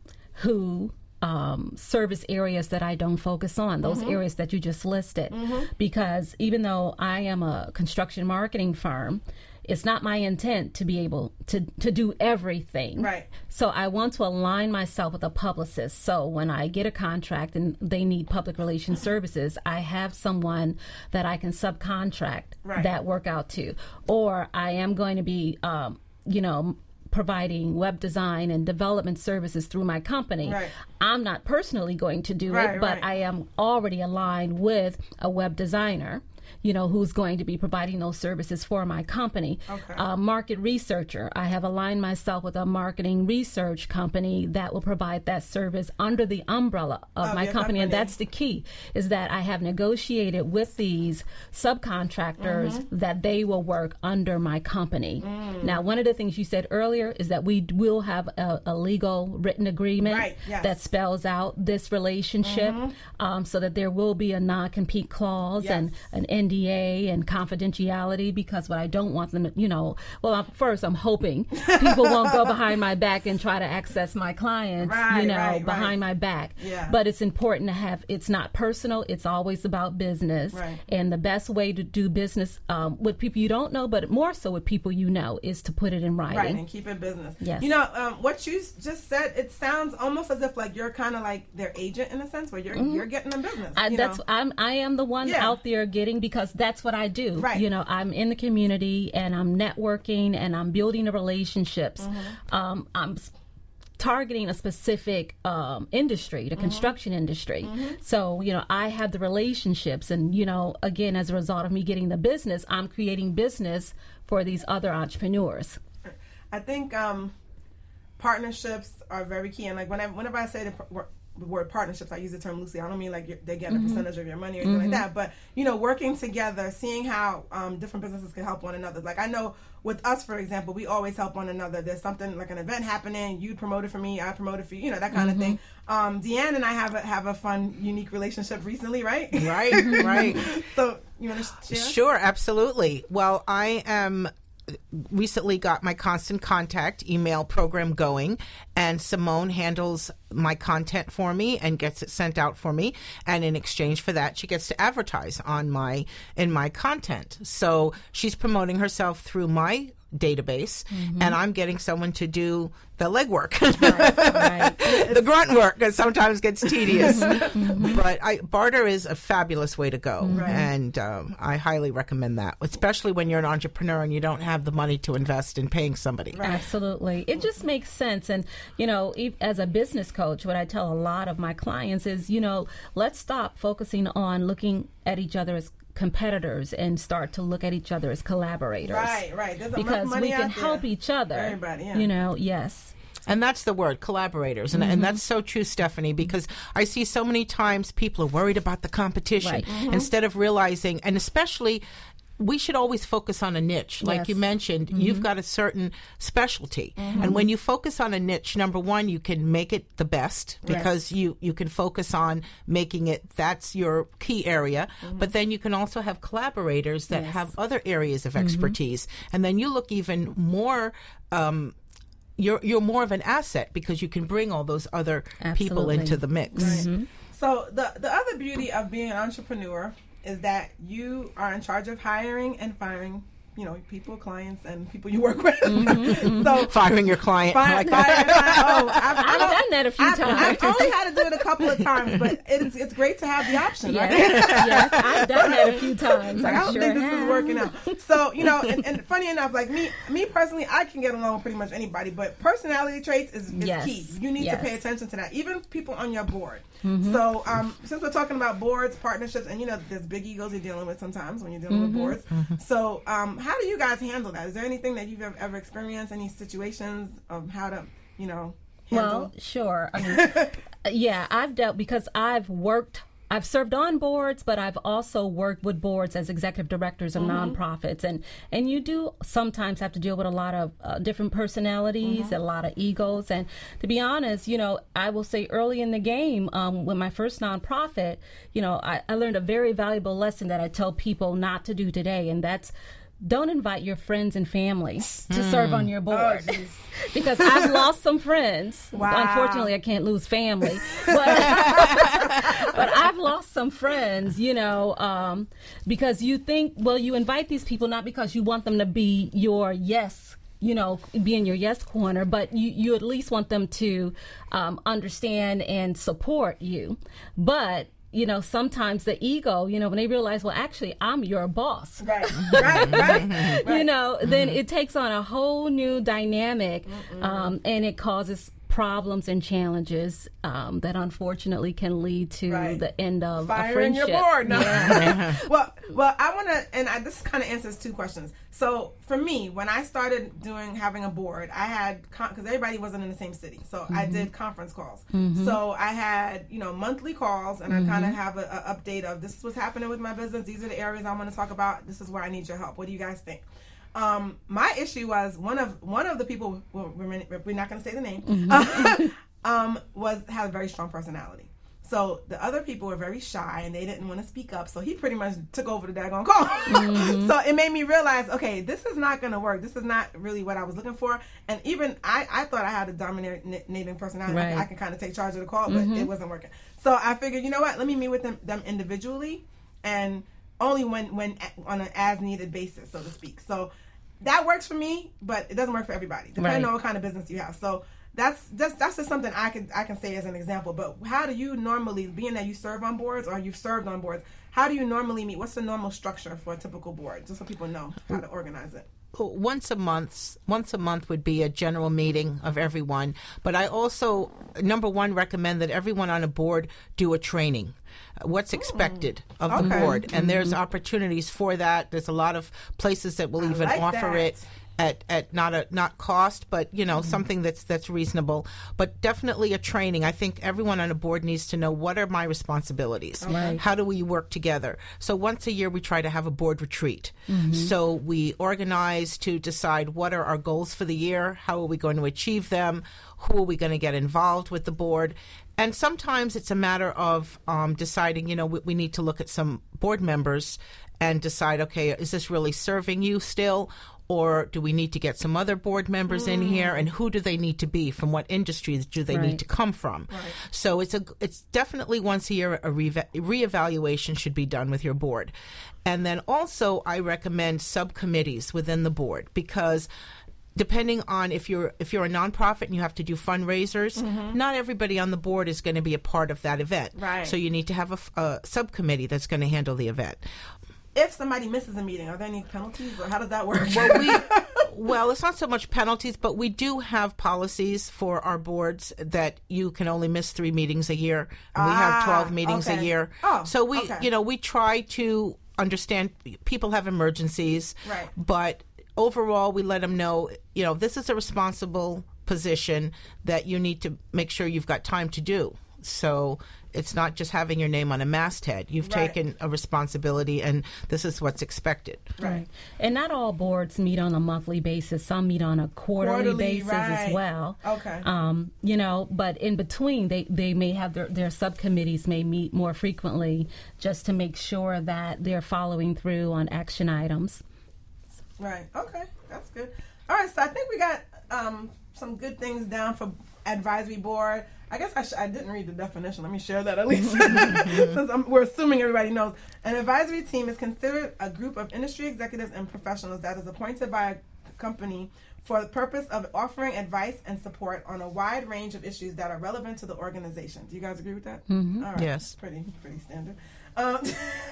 S4: who um, service areas that I don't focus on, those
S3: Mm-hmm.
S4: areas that you just listed. Because even though I am a construction marketing firm, it's not my intent to be able to, to do everything.
S3: Right.
S4: So I want to align myself with a publicist. So when I get a contract and they need public relations services, I have someone that I can subcontract
S3: Right.
S4: that work out to. Or I am going to be, um, you know, providing web design and development services through my company.
S3: Right.
S4: I'm not personally going to do
S3: Right,
S4: it, but
S3: right.
S4: I am already aligned with a web designer. You know, who's going to be providing those services for my company.
S3: Okay.
S4: Uh, market researcher. I have aligned myself with a marketing research company that will provide that service under the umbrella of
S3: Of
S4: my
S3: your
S4: company. And that's the key is that I have negotiated with these subcontractors
S3: Mm-hmm.
S4: that they will work under my company.
S3: Mm.
S4: Now, one of the things you said earlier is that we will have a, a legal written agreement
S3: Right, yes. Mm-hmm.
S4: that spells out this relationship um, so that there will be a non compete clause and an NDA and confidentiality because what I don't want them to, you know, well, I'm, first, I'm hoping people won't go behind my back and try to access my clients,
S3: Right,
S4: you know,
S3: right,
S4: behind
S3: right.
S4: my back.
S3: Yeah.
S4: But it's important to have, it's not personal, it's always about business.
S3: Right.
S4: And the best way to do business um, with people you don't know, but more so with people you know, is to put it in writing.
S3: Right, and keep it business.
S4: Yes.
S3: You know, um, what you just said, it sounds almost as if like you're kind of like their agent in a sense, where you're you're getting them business.
S4: Mm-hmm. I,
S3: you
S4: that's
S3: know?
S4: I'm I am the one
S3: Yeah.
S4: out there getting because that's what I do.
S3: Right.
S4: You know, I'm in the community and I'm networking and I'm building the relationships.
S3: Mm-hmm.
S4: Um, I'm targeting a specific um, industry,
S3: Mm-hmm.
S4: the construction industry. So you know, I have the relationships, and you know, again, as a result of me getting the business, I'm creating business for these other entrepreneurs.
S3: I think um, partnerships are very key. And like whenever, whenever I say par- the word partnerships. I use the term loosely. I don't mean like you're, they're getting a percentage of your money or anything like that. But you know, working together, seeing how um, different businesses can help one another. Like I know with us, for example, we always help one another. There's something like an event happening. You promote it for me. I promote it for you. You know that kind of thing. Um, Deanne and I have a have a fun, unique relationship recently, right?
S5: Right, right. <laughs>
S3: so you want to share?
S5: Sure, absolutely. Well, I am recently got my constant contact email program going and Simone handles my content for me and gets it sent out for me and in exchange for that she gets to advertise on my in my content. So she's promoting herself through my database mm-hmm. and I'm getting someone to do the legwork.
S4: right. <laughs>
S5: the grunt work that sometimes gets tedious. Mm-hmm. Mm-hmm. But I, barter is a fabulous way to go, and um, I highly recommend that, especially when you're an entrepreneur and you don't have the money to invest in paying somebody.
S4: Absolutely. It just makes sense. And, you know, as a business coach, what I tell a lot of my clients is, you know, let's stop focusing on looking at each other as competitors and start to look at each other as collaborators.
S3: Right, right. There's
S4: Because
S3: money
S4: we can
S3: out there.
S4: help each other.
S3: Everybody, yeah.
S4: You know, yes.
S5: And that's the word, collaborators. And, and mm-hmm. that's so true, Stephanie, because I see so many times people are worried about the competition
S4: Right. Mm-hmm.
S5: instead of realizing, and especially, we should always focus on a niche. Like
S4: Yes.
S5: you mentioned, mm-hmm. you've got a certain specialty. Mm-hmm. And when you focus on a niche, number one, you can make it the best because you, you can focus on making it that's your key area. Mm-hmm. But then you can also have collaborators that have other areas of expertise. And then you look even more. Um, you're you're more of an asset because you can bring all those other people into the mix.
S3: So the the other beauty of being an entrepreneur is that you are in charge of hiring and firing, you know, people, clients, and people you work with. Mm-hmm, mm-hmm. <laughs> so
S5: Firing your client
S3: fire,
S5: like
S3: fire,
S5: that.
S3: fire- oh, <laughs> I've,
S4: I've done that a few
S3: I've,
S4: times.
S3: I've only had to do it a couple of times, but it's it's great to have the option, right?
S4: Yes, yes, I've done that a few times.
S3: Like,
S4: I,
S3: I don't
S4: sure
S3: think this
S4: have.
S3: is working out. So you know, and, and funny enough, like me, me personally, I can get along with pretty much anybody, but personality traits is, is
S4: Yes.
S3: key. You need
S4: Yes.
S3: to pay attention to that. Even people on your board.
S4: Mm-hmm.
S3: So um, since we're talking about boards, partnerships, and you know, there's big egos you're dealing with sometimes when you're dealing
S4: Mm-hmm.
S3: with boards. So um, how do you guys handle that? Is there anything that you've ever, ever experienced? Any situations of how to, you know, handle?
S4: Well, sure. I mean, <laughs> yeah, I've dealt because I've worked. I've served on boards, but I've also worked with boards as executive directors of nonprofits, and and you do sometimes have to deal with a lot of uh, different personalities, a lot of egos, and to be honest, you know, I will say early in the game, um, when my first nonprofit, you know, I, I learned a very valuable lesson that I tell people not to do today, and that's don't invite your friends and family to serve on your board <laughs> because I've lost some friends.
S3: Wow.
S4: Unfortunately, I can't lose family, <laughs> but <laughs> but I've lost some friends. You know, um, because you think well, you invite these people not because you want them to be your yes. You know, be in your yes corner, but you, you at least want them to um, understand and support you. But you know, sometimes the ego, you know, when they realize, well, actually, I'm your boss.
S3: Right, right, <laughs> right,
S4: you know, then it takes on a whole new dynamic, um, and it causes problems and challenges um, that unfortunately can lead to
S3: Right.
S4: the end of a
S3: firing
S4: friendship.
S3: your board. No.
S4: Yeah. <laughs>
S3: well, well, I want to, and I, this kind of answers two questions. So for me, when I started doing having a board, I had because everybody wasn't in the same city, so I
S4: Mm-hmm.
S3: did conference calls. So I had you know monthly calls, and
S4: Mm-hmm.
S3: I kind of have a, a update of this is what's happening with my business. These are the areas I want to talk about. This is where I need your help. What do you guys think? Um, my issue was one of one of the people. Well, we're, we're not going to say the name.
S4: Mm-hmm. <laughs>
S3: um, was had a very strong personality. So the other people were very shy and they didn't want to speak up. So he pretty much took over the daggone call.
S4: Mm-hmm. <laughs>
S3: so it made me realize, okay, this is not going to work. This is not really what I was looking for. And even I, I thought I had a dominating personality. I, can,
S4: Right. Mm-hmm.
S3: I can kind of take charge of the call, but it wasn't working. So I figured, you know what? Let me meet with them, them individually and only when when on an as needed basis, so to speak. So that works for me, but it doesn't work for everybody, depending
S4: Right.
S3: on what kind of business you have. So that's just that's just something I can I can say as an example. But how do you normally, being that you serve on boards or you've served on boards, how do you normally meet? What's the normal structure for a typical board, just so people know how to organize it?
S5: once a month once a month would be a general meeting of everyone but i also number one recommend that everyone on a board do a training what's expected hmm. of the
S3: Okay.
S5: board and there's mm-hmm. opportunities for that there's a lot of places that will even
S3: like
S5: offer
S3: that.
S5: it at, at not a not cost, but you know mm-hmm. something that's that's reasonable. But definitely a training. I think everyone on a board needs to know what are my responsibilities.
S4: Right.
S5: How do we work together? So once a year we try to have a board retreat. Mm-hmm. So we organize to decide what are our goals for the year. How are we going to achieve them? Who are we going to get involved with the board? And sometimes it's a matter of um, deciding. You know, we, we need to look at some board members and decide. Okay, is this really serving you still? Or do we need to get some other board members in here? And who do they need to be? From what industries do they
S4: Right.
S5: need to come from? So it's a it's definitely once a year a reva- reevaluation should be done with your board, and then also I recommend subcommittees within the board because. Depending on if you're if you're a nonprofit and you have to do fundraisers, not everybody on the board is going to be a part of that event.
S3: Right.
S5: So you need to have a subcommittee that's going to handle the event.
S3: If somebody misses a meeting, are there any penalties, or how does that work?
S5: Well, we <laughs> well, it's not so much penalties, but we do have policies for our boards that you can only miss three meetings a year. And we have
S3: Ah,
S5: twelve meetings a year.
S3: Oh,
S5: so we,
S3: okay.
S5: you know, we try to understand people have emergencies,
S3: Right.
S5: But overall, we let them know, you know, this is a responsible position that you need to make sure you've got time to do. So it's not just having your name on a masthead. You've
S3: Right.
S5: taken a responsibility, and this is what's expected.
S4: Right. And not all boards meet on a monthly basis. Some meet on a quarterly,
S3: Quarterly,
S4: basis
S3: right.
S4: as well.
S3: Okay.
S4: Um, you know, but in between, they, they may have their, their subcommittees may meet more frequently just to make sure that they're following through on action items.
S3: Right. Okay. That's good. All right. So I think we got um, some good things down for advisory board. I guess I, sh- I didn't read the definition. Let me share that at least, <laughs> since I'm, we're assuming everybody knows. An advisory team is considered a group of industry executives and professionals that is appointed by a company for the purpose of offering advice and support on a wide range of issues that are relevant to the organization. Do you guys agree with that? Mm-hmm. All right.
S5: Yes.
S3: Pretty pretty standard. Um, <laughs>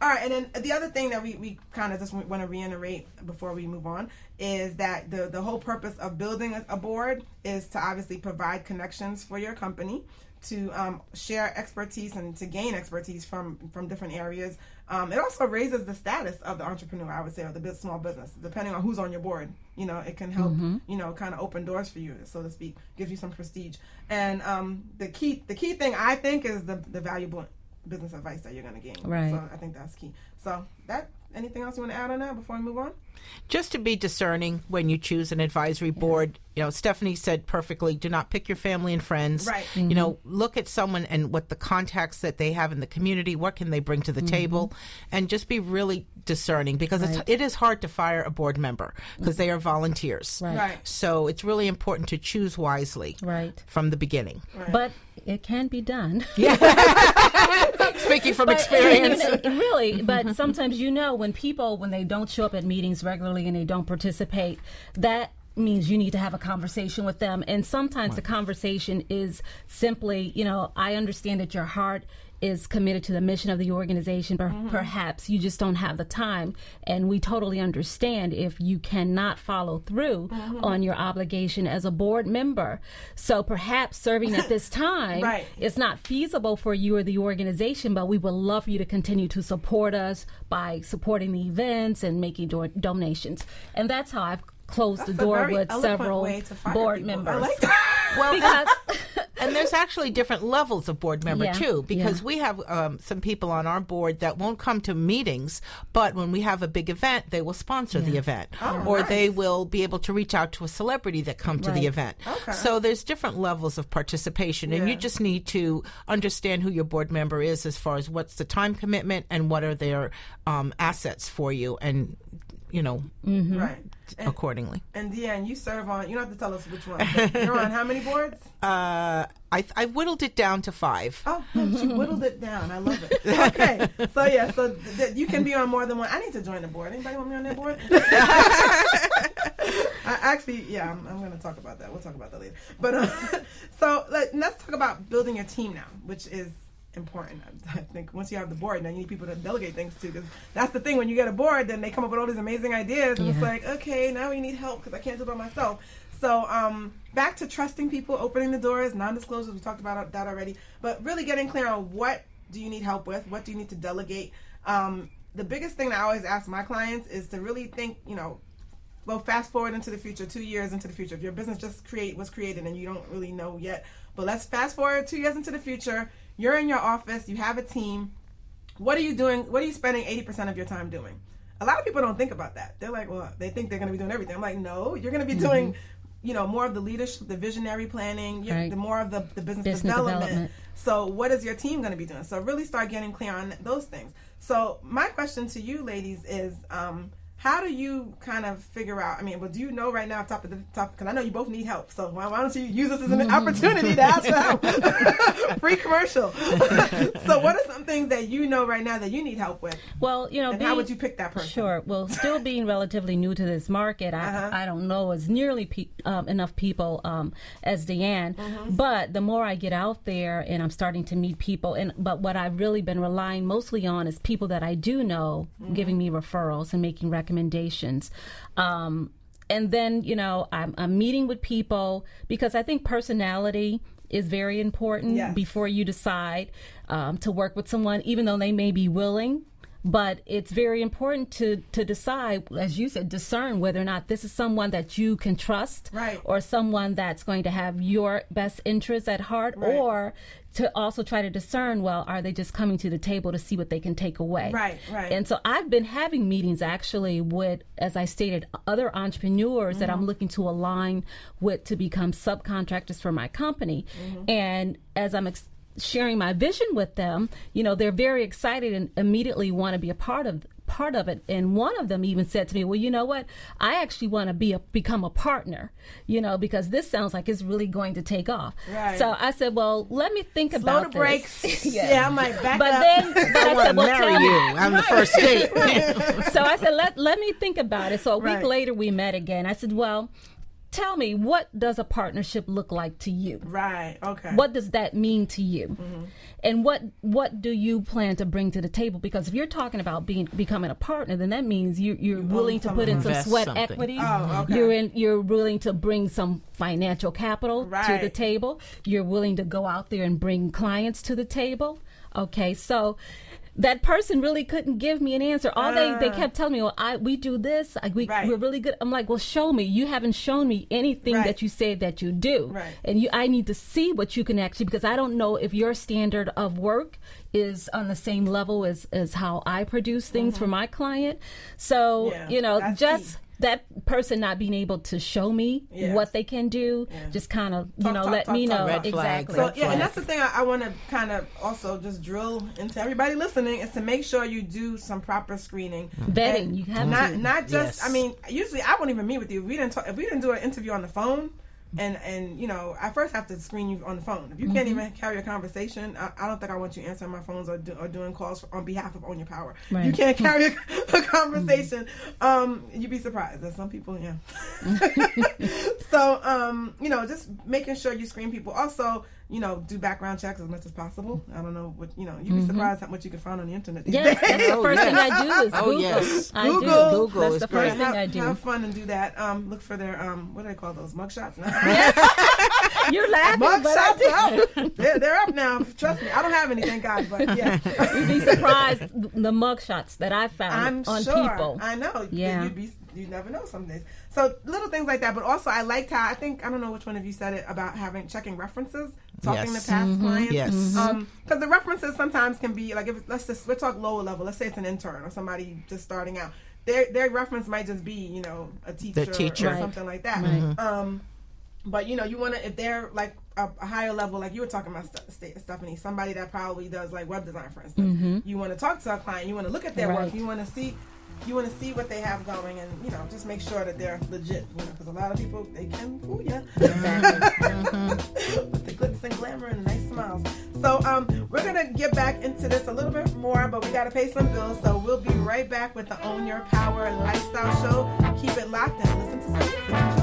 S3: all right, and then the other thing that we, we kind of just want to reiterate before we move on is that the, the whole purpose of building a, board is to obviously provide connections for your company to um, share expertise and to gain expertise from from different areas. Um, it also raises the status of the entrepreneur, I would say, or the small business, depending on who's on your board. You know, it can help. You know, kind of open doors for you, so to speak, gives you some prestige. And um, the key the key thing I think is the the valuable business advice that you're going to gain.
S4: Right.
S3: So I think that's key. So that anything else you want to add on that before we move on?
S5: just to be discerning when you choose an advisory board. You know, Stephanie said perfectly, do not pick your family and friends.
S3: Right.
S5: You know, mm-hmm. look at someone and what the contacts that they have in the community, what can they bring to the mm-hmm. table, and just be really discerning because it's, it is hard to fire a board member because they are volunteers.
S4: Right.
S3: Right.
S5: So it's really important to choose wisely
S4: Right.
S5: from the beginning.
S4: But it can be done. <laughs> <laughs>
S5: Speaking from
S4: But,
S5: experience.
S4: you <laughs> know, really, but sometimes you know when people when they don't show up at meetings regularly and they don't participate, that means you need to have a conversation with them. And sometimes the conversation is simply, you know, I understand that your heart is committed to the mission of the organization, but mm-hmm. perhaps you just don't have the time. And we totally understand if you cannot follow through mm-hmm. on your obligation as a board member. So perhaps serving at this <laughs> time
S3: Right.
S4: it's not feasible for you or the organization, but we would love for you to continue to support us by supporting the events and making do- donations. And that's how I've closed
S3: That's
S4: the door with several
S3: way to fire
S4: board
S3: people.
S4: Members.
S3: like. <laughs>
S5: Well,
S4: because <laughs>
S5: and there's actually different levels of board member
S4: Yeah,
S5: too because
S4: yeah.
S5: we have um, some people on our board that won't come to meetings but when we have a big event they will sponsor the event.
S3: Oh,
S5: or they will be able to reach out to a celebrity that come to the event.
S3: Okay.
S5: so there's different levels of participation and you just need to understand who your board member is as far as what's the time commitment and what are their um, assets for you and you know
S3: Right. And,
S5: accordingly
S3: and Deanne, you serve on. You don't have to tell us which one. You're on how many boards? <laughs>
S5: uh, I, I whittled it down to five
S3: Oh, <laughs> she whittled it down. I love it. <laughs> Okay, so yeah, so th- th- you can be on more than one. I need to join the board. Anybody want me on that board? I actually, yeah, I'm, I'm going to talk about that. We'll talk about that later. But uh, so let, let's talk about building your team now, which is important. <laughs> I think once you have the board, now you need people to delegate things to. Because that's the thing. When you get a board, then they come up with all these amazing ideas, and it's like, okay, now we need help because I can't do it by myself. So um, back to trusting people, opening the doors, non-disclosures. We talked about that already, but really getting clear on what do you need help with, what do you need to delegate. Um, the biggest thing that I always ask my clients is to really think, you know, go fast forward into the future, two years into the future. If your business just create was created and you don't really know yet, but let's fast forward two years into the future. You're in your office, you have a team. What are you doing? What are you spending 80% of your time doing? A lot of people don't think about that. They're like, well, they think they're going to be doing everything. I'm like, no, you're going to be doing you know more of the leadership the visionary planning you
S4: Right.
S3: the more of the, the business,
S4: Business
S3: development.
S4: development.
S3: so what is your team going to be doing so really start getting clear on those things so my question to you ladies is um, how do you kind of figure out i mean well do you know right now off top of the top because i know you both need help so why, why don't you use this as an opportunity to ask for help <laughs> free commercial <laughs> so what are some things that you know right now that you need help with
S4: Well, you know,
S3: and how would you pick that person
S4: Sure. Well, still being relatively new to this market, I,
S3: Uh-huh.
S4: I don't know as nearly pe- um, enough people um, as Deanne.
S3: Mm-hmm.
S4: But the more I get out there and I'm starting to meet people, and but what I've really been relying mostly on is people that I do know
S3: Mm-hmm.
S4: giving me referrals and making recommendations. Um, and then you know I'm, I'm meeting with people because I think personality is very important
S3: Yes.
S4: before you decide um, to work with someone, even though they may be willing. But it's very important to to decide, as you said, discern whether or not this is someone that you can trust,
S3: Right.
S4: or someone that's going to have your best interests at heart,
S3: Right.
S4: or to also try to discern, well, are they just coming to the table to see what they can take away?
S3: Right, right.
S4: And so I've been having meetings actually with, as I stated, other entrepreneurs that
S3: Mm-hmm.
S4: I'm looking to align with to become subcontractors for my company.
S3: Mm-hmm.
S4: And as I'm ex- sharing my vision with them, you know, they're very excited and immediately want to be a part of part of it and one of them even said to me well you know what i actually want to be a become a partner you know because this sounds like it's really going to take off
S3: Right.
S4: so i said well let me think
S3: Slow
S4: about
S3: the
S4: this.
S3: brakes. <laughs>
S4: Yes.
S3: Yeah, I might back
S4: but
S3: up.
S4: then but
S5: I
S4: I
S5: want to
S4: said, well,
S5: marry
S4: tell me-
S5: you on the first date. <laughs>
S4: so I said, let, let me think about it. So a week
S3: Right.
S4: later, we met again. I said, well, tell me, what does a partnership look like to you?
S3: right okay
S4: What does that mean to you?
S3: Mm-hmm.
S4: And what what do you plan to bring to the table? Because if you're talking about being becoming a partner, then that means you, you're willing to put in some sweat
S5: something.
S4: equity.
S3: Oh, okay.
S4: You're in. You're willing to bring some financial capital to the
S3: Right.
S4: table. You're willing to go out there and bring clients to the table. Okay, so that person really couldn't give me an answer. All they they kept telling me, "Well, I we do this. I, we
S3: Right.
S4: we're really good." I'm like, "Well, show me. You haven't shown me anything
S3: Right.
S4: that you say that you do,
S3: Right.
S4: and you I need to see what you can actually because I don't know if your standard of work is on the same level as as how I produce things for my client. So
S3: Mm-hmm. Yeah,
S4: you know, just.
S3: key.
S4: That person not being able to show me
S3: Yes.
S4: what they can do, just kind of you
S3: Talk,
S4: know
S3: talk,
S4: let
S3: talk,
S4: me
S3: talk.
S4: know
S5: Red flag,
S4: exactly.
S3: So
S5: Red
S3: yeah, and that's the thing I, I want to kind of also just drill into everybody listening is to make sure you do some proper screening,
S4: Vetting,
S3: And
S4: you have
S3: not
S4: to.
S3: not just.
S5: Yes.
S3: I mean, usually I won't even meet with you. If we didn't talk, if we didn't do an interview on the phone. And and you know, I first have to screen you on the phone. If you can't
S4: Mm-hmm.
S3: even carry a conversation, I, I don't think I want you answering my phones or, do, or doing calls on behalf of Own Your Power. You can't carry a, <laughs> a conversation. Um, you'd be surprised. that some people, yeah. <laughs> so um, you know, just making sure you screen people. Also, you know, do background checks as much as possible. I don't know what you know. You'd be surprised how much you can find on the internet these
S4: Mm-hmm. Yes,
S3: days.
S4: that's the
S5: Oh,
S4: first thing. I do is <laughs>
S5: Oh, yes.
S4: I
S3: Google.
S4: do.
S5: Google
S4: That's
S5: is
S4: the
S5: great.
S4: first thing
S3: have,
S4: I do.
S3: have fun and do that. Um, look for their um, what do they call those mugshots? <laughs>
S4: You're laughing, but I
S3: mugshots
S4: do.
S3: are. They're, they're up now. Trust me. I don't have any, thank God. But yeah, <laughs>
S4: You'd be surprised the mugshots that I found
S3: I'm
S4: on
S3: sure.
S4: people.
S3: I know.
S4: Yeah.
S3: You'd be, you never know some days. So little things like that. But also, I liked how I think I don't know which one of you said it about having checking references, talking
S5: Yes.
S3: to past clients.
S5: Yes.
S3: Um, because the references sometimes can be like if let's just we talk lower level. Let's say it's an intern or somebody just starting out. Their their reference might just be you know a teacher,
S5: teacher.
S3: or
S4: Right.
S3: something like that.
S4: Right.
S3: Um, but you know, you want to if they're like a, a higher level, like you were talking about, Ste- Stephanie, somebody that probably does like web design, for instance. You want to talk to a client, you want to look at their work, you want to see, you want to see what they have going, and you know, just make sure that they're legit. You know, because a lot of people they can fool you <laughs> with the glitz and glamour and nice smiles. So um, we're gonna get back into this a little bit more, but we gotta pay some bills. So we'll be right back with the Own Your Power Lifestyle Show. Keep it locked and listen to some music.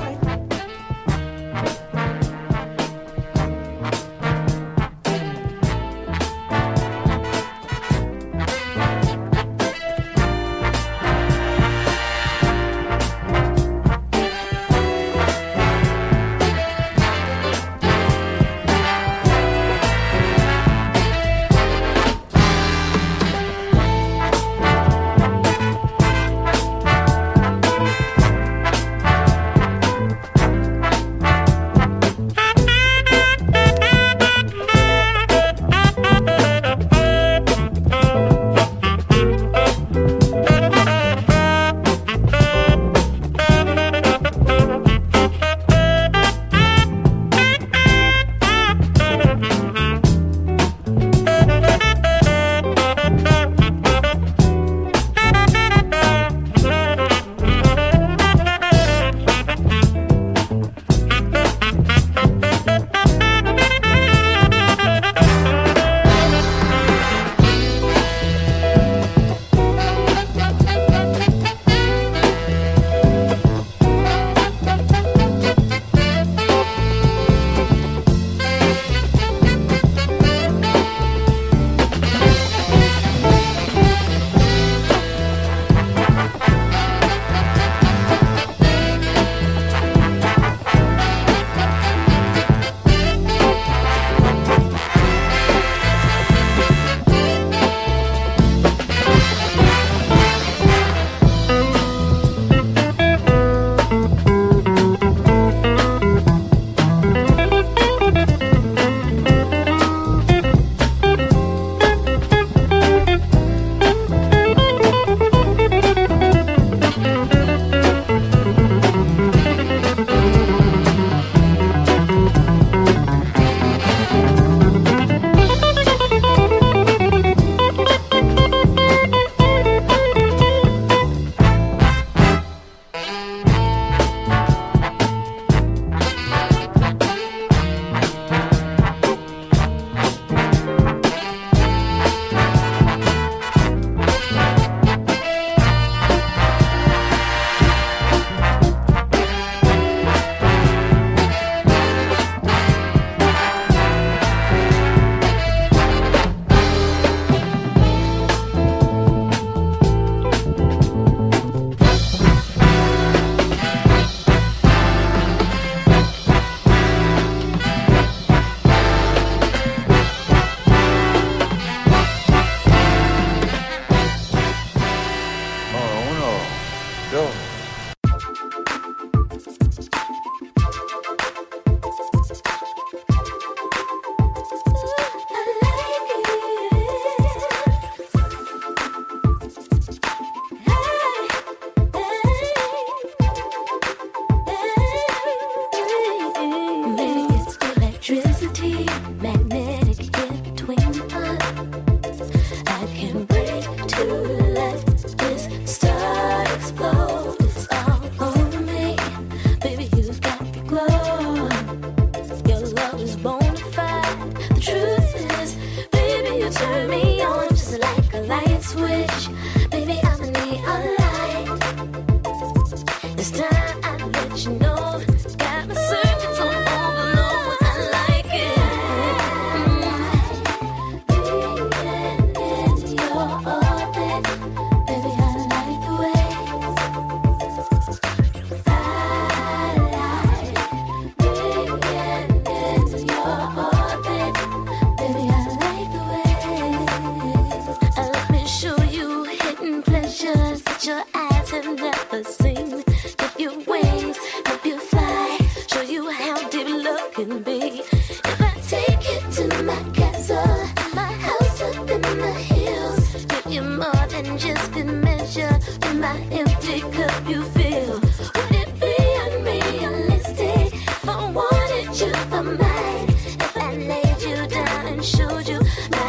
S7: And showed you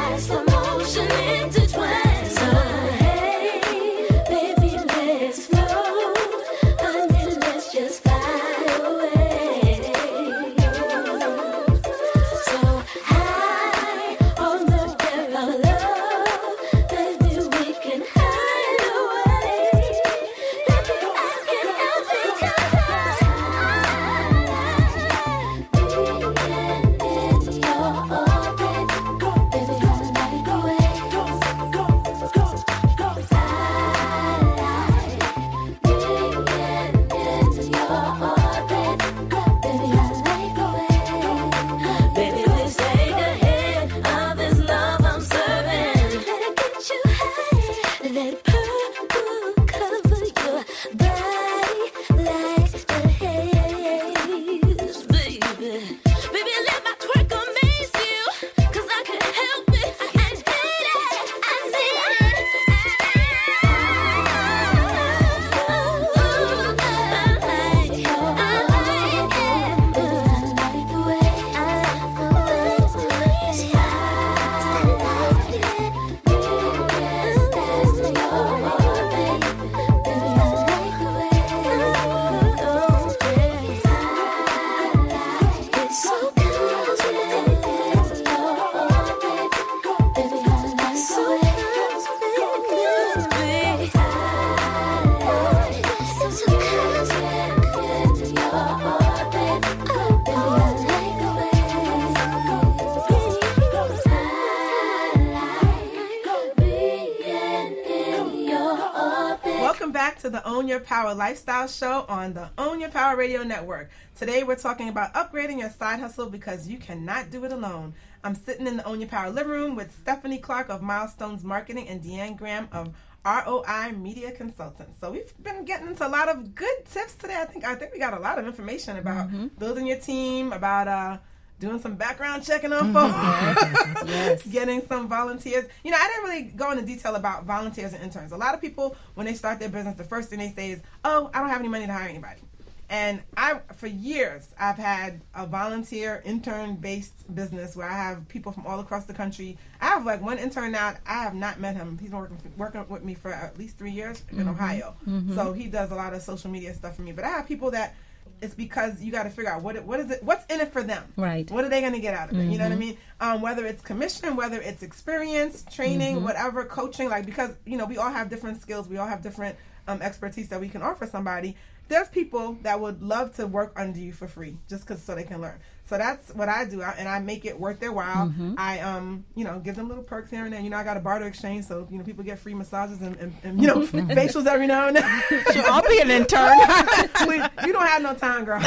S3: Power Lifestyle Show on the Own Your Power Radio Network. Today we're talking about upgrading your side hustle because you cannot do it alone. I'm sitting in the Own Your Power living room with Stephanie Clark of Milestones Marketing and Deanne Graham of ROI Media Consultants. So we've been getting into a lot of good tips today. I think I think we got a lot of information about building your team, about uh doing some background checking on mm-hmm. folks, <laughs> getting some volunteers. You know, I didn't really go into detail about volunteers and interns. A lot of people, when they start their business, the first thing they say is, "Oh, I don't have any money to hire anybody." And I, for years, I've had a volunteer intern based business where I have people from all across the country. I have like one intern now. I have not met him. He's been working working with me for at least three years in mm-hmm. Ohio. Mm-hmm. So he does a lot of social media stuff for me. But I have people that it's because you got to figure out what it, what is it what's in it for them.
S4: Right.
S3: What are they going to get out of it? You know what I mean? Um, whether it's commission, whether it's experience, training, whatever, coaching. Like because you know we all have different skills. We all have different um, expertise that we can offer somebody. There's people that would love to work under you for free just because so they can learn. So that's what I do, I- and I make it worth their while. I um, you know, give them little perks here and there. You know, I got a barter exchange, so you know, people get free massages and, and, and you know, <laughs> facials every now and then. <laughs>
S5: So I'll be an intern. <laughs>
S3: You don't have no time, girl.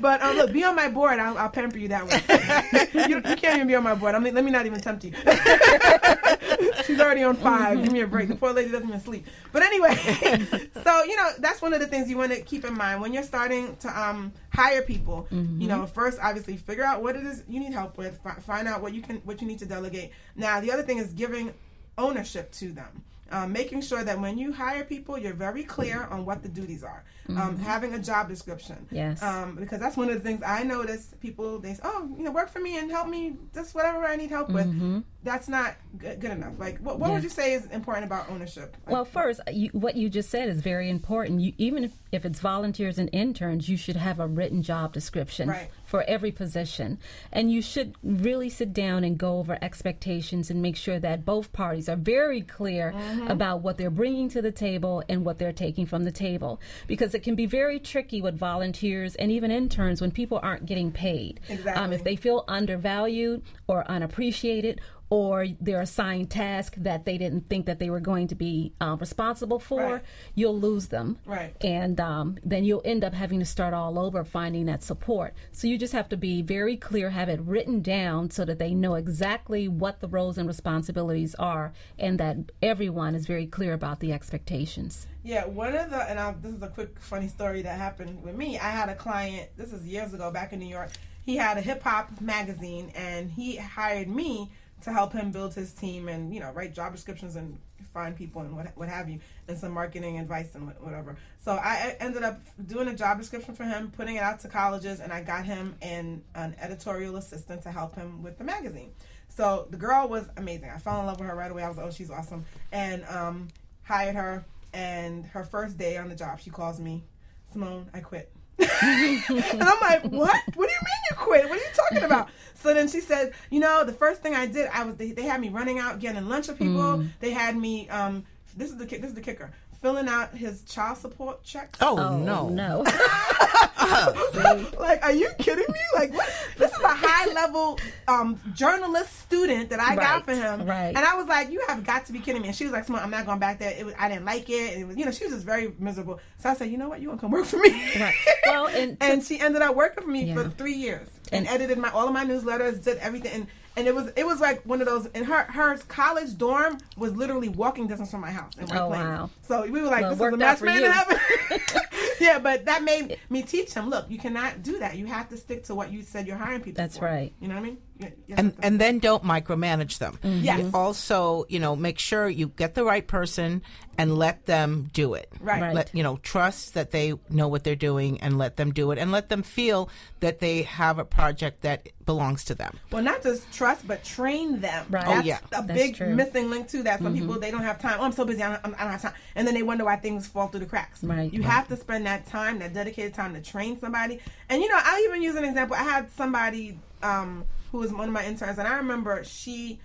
S3: but um, look, be on my board. I'll, I'll pamper you that way. you, you can't even be on my board. I mean, let me not even tempt you. She's already on five. Give me a break. The poor lady doesn't even sleep. But anyway, <laughs> so you know that's one of the things you want to keep in mind when you're starting to um, hire people. You know, first obviously figure out what it is you need help with. Fi- find out what you can, what you need to delegate. Now, the other thing is giving ownership to them. Um, making sure that when you hire people, you're very clear on what the duties are. Um, having a job description.
S4: Yes.
S3: Um, because that's one of the things I notice. People they say, "Oh, you know, work for me and help me just whatever I need help with." That's not good, good enough. Like, what, what
S4: Yeah.
S3: would you say is important about ownership? Like,
S4: Well, first, you, what you just said is very important. You, even if, if it's volunteers and interns, you should have a written job description
S3: Right.
S4: for every position. And you should really sit down and go over expectations and make sure that both parties are very clear
S3: Mm-hmm.
S4: about what they're bringing to the table and what they're taking from the table. Because it can be very tricky with volunteers and even interns when people aren't getting paid. Um, if they feel undervalued or unappreciated, or they're assigned tasks that they didn't think that they were going to be uh, responsible for,
S3: Right.
S4: you'll lose them.
S3: Right.
S4: And um, then you'll end up having to start all over finding that support. So you just have to be very clear, have it written down so that they know exactly what the roles and responsibilities are, and that everyone is very clear about the expectations.
S3: Yeah, one of the and I, this is a quick funny story that happened with me. I had a client. This is years ago, back in New York. He had a hip hop magazine, and he hired me to help him build his team and you know write job descriptions and find people and what what have you, and some marketing advice and whatever. So I ended up doing a job description for him, putting it out to colleges, and I got him an an editorial assistant to help him with the magazine. So the girl was amazing. I fell in love with her right away. I was like, oh, she's awesome, and um, hired her. And her first day on the job, she calls me, Simone, I quit. And I'm like, what? What do you mean you quit? What are you talking about? So then she said, you know, the first thing I did, I was they, they had me running out getting lunch with people. They had me. Um, this is the this is the kicker. Filling out his child support checks.
S5: Oh,
S4: Oh
S5: no.
S4: no! <laughs>
S3: like, are you kidding me? Like, what? This is a high level um, journalist student that I got for him,
S4: right.
S3: And I was like, you have got to be kidding me. And she was like, Simone, I'm not going back there. It was, I didn't like it. It was, you know, she was just very miserable. So I said, you know what? You want to come work for me?
S4: Right. <laughs> Well, and-
S3: and she ended up working for me
S4: Yeah.
S3: for three years and,
S4: And-
S3: edited my all of my newsletters, did everything. And, and it was it was like one of those. And her her college dorm was literally walking distance from my house in White
S4: Oh,
S3: Plains. wow.
S4: wow.
S3: So we were like,
S4: Well,
S3: this is a match made in heaven. yeah, but that made me teach him. Look, you cannot do that. You have to stick to what you said you're hiring people.
S4: That's
S3: for.
S4: right.
S3: You know what I mean? Yeah, yes,
S5: and
S3: yes, yes.
S5: and then don't micromanage them.
S3: Yes.
S5: Also, you know, make sure you get the right person and let them do it.
S3: Right.
S4: Right.
S5: Let you know, trust that they know what they're doing and let them do it and let them feel that they have a project that belongs to them.
S3: Well, not just trust, but train them.
S4: Right.
S3: That's
S5: Oh, yeah.
S3: a
S4: That's
S3: big
S4: true.
S3: missing link to that. Some people they don't have time. Oh, I'm so busy. I don't, I don't have time. And then they wonder why things fall through the cracks.
S4: Right.
S3: You have to spend that time, that dedicated time, to train somebody. And you know, I'll even use an example. I had somebody um, who was one of my interns, and I remember she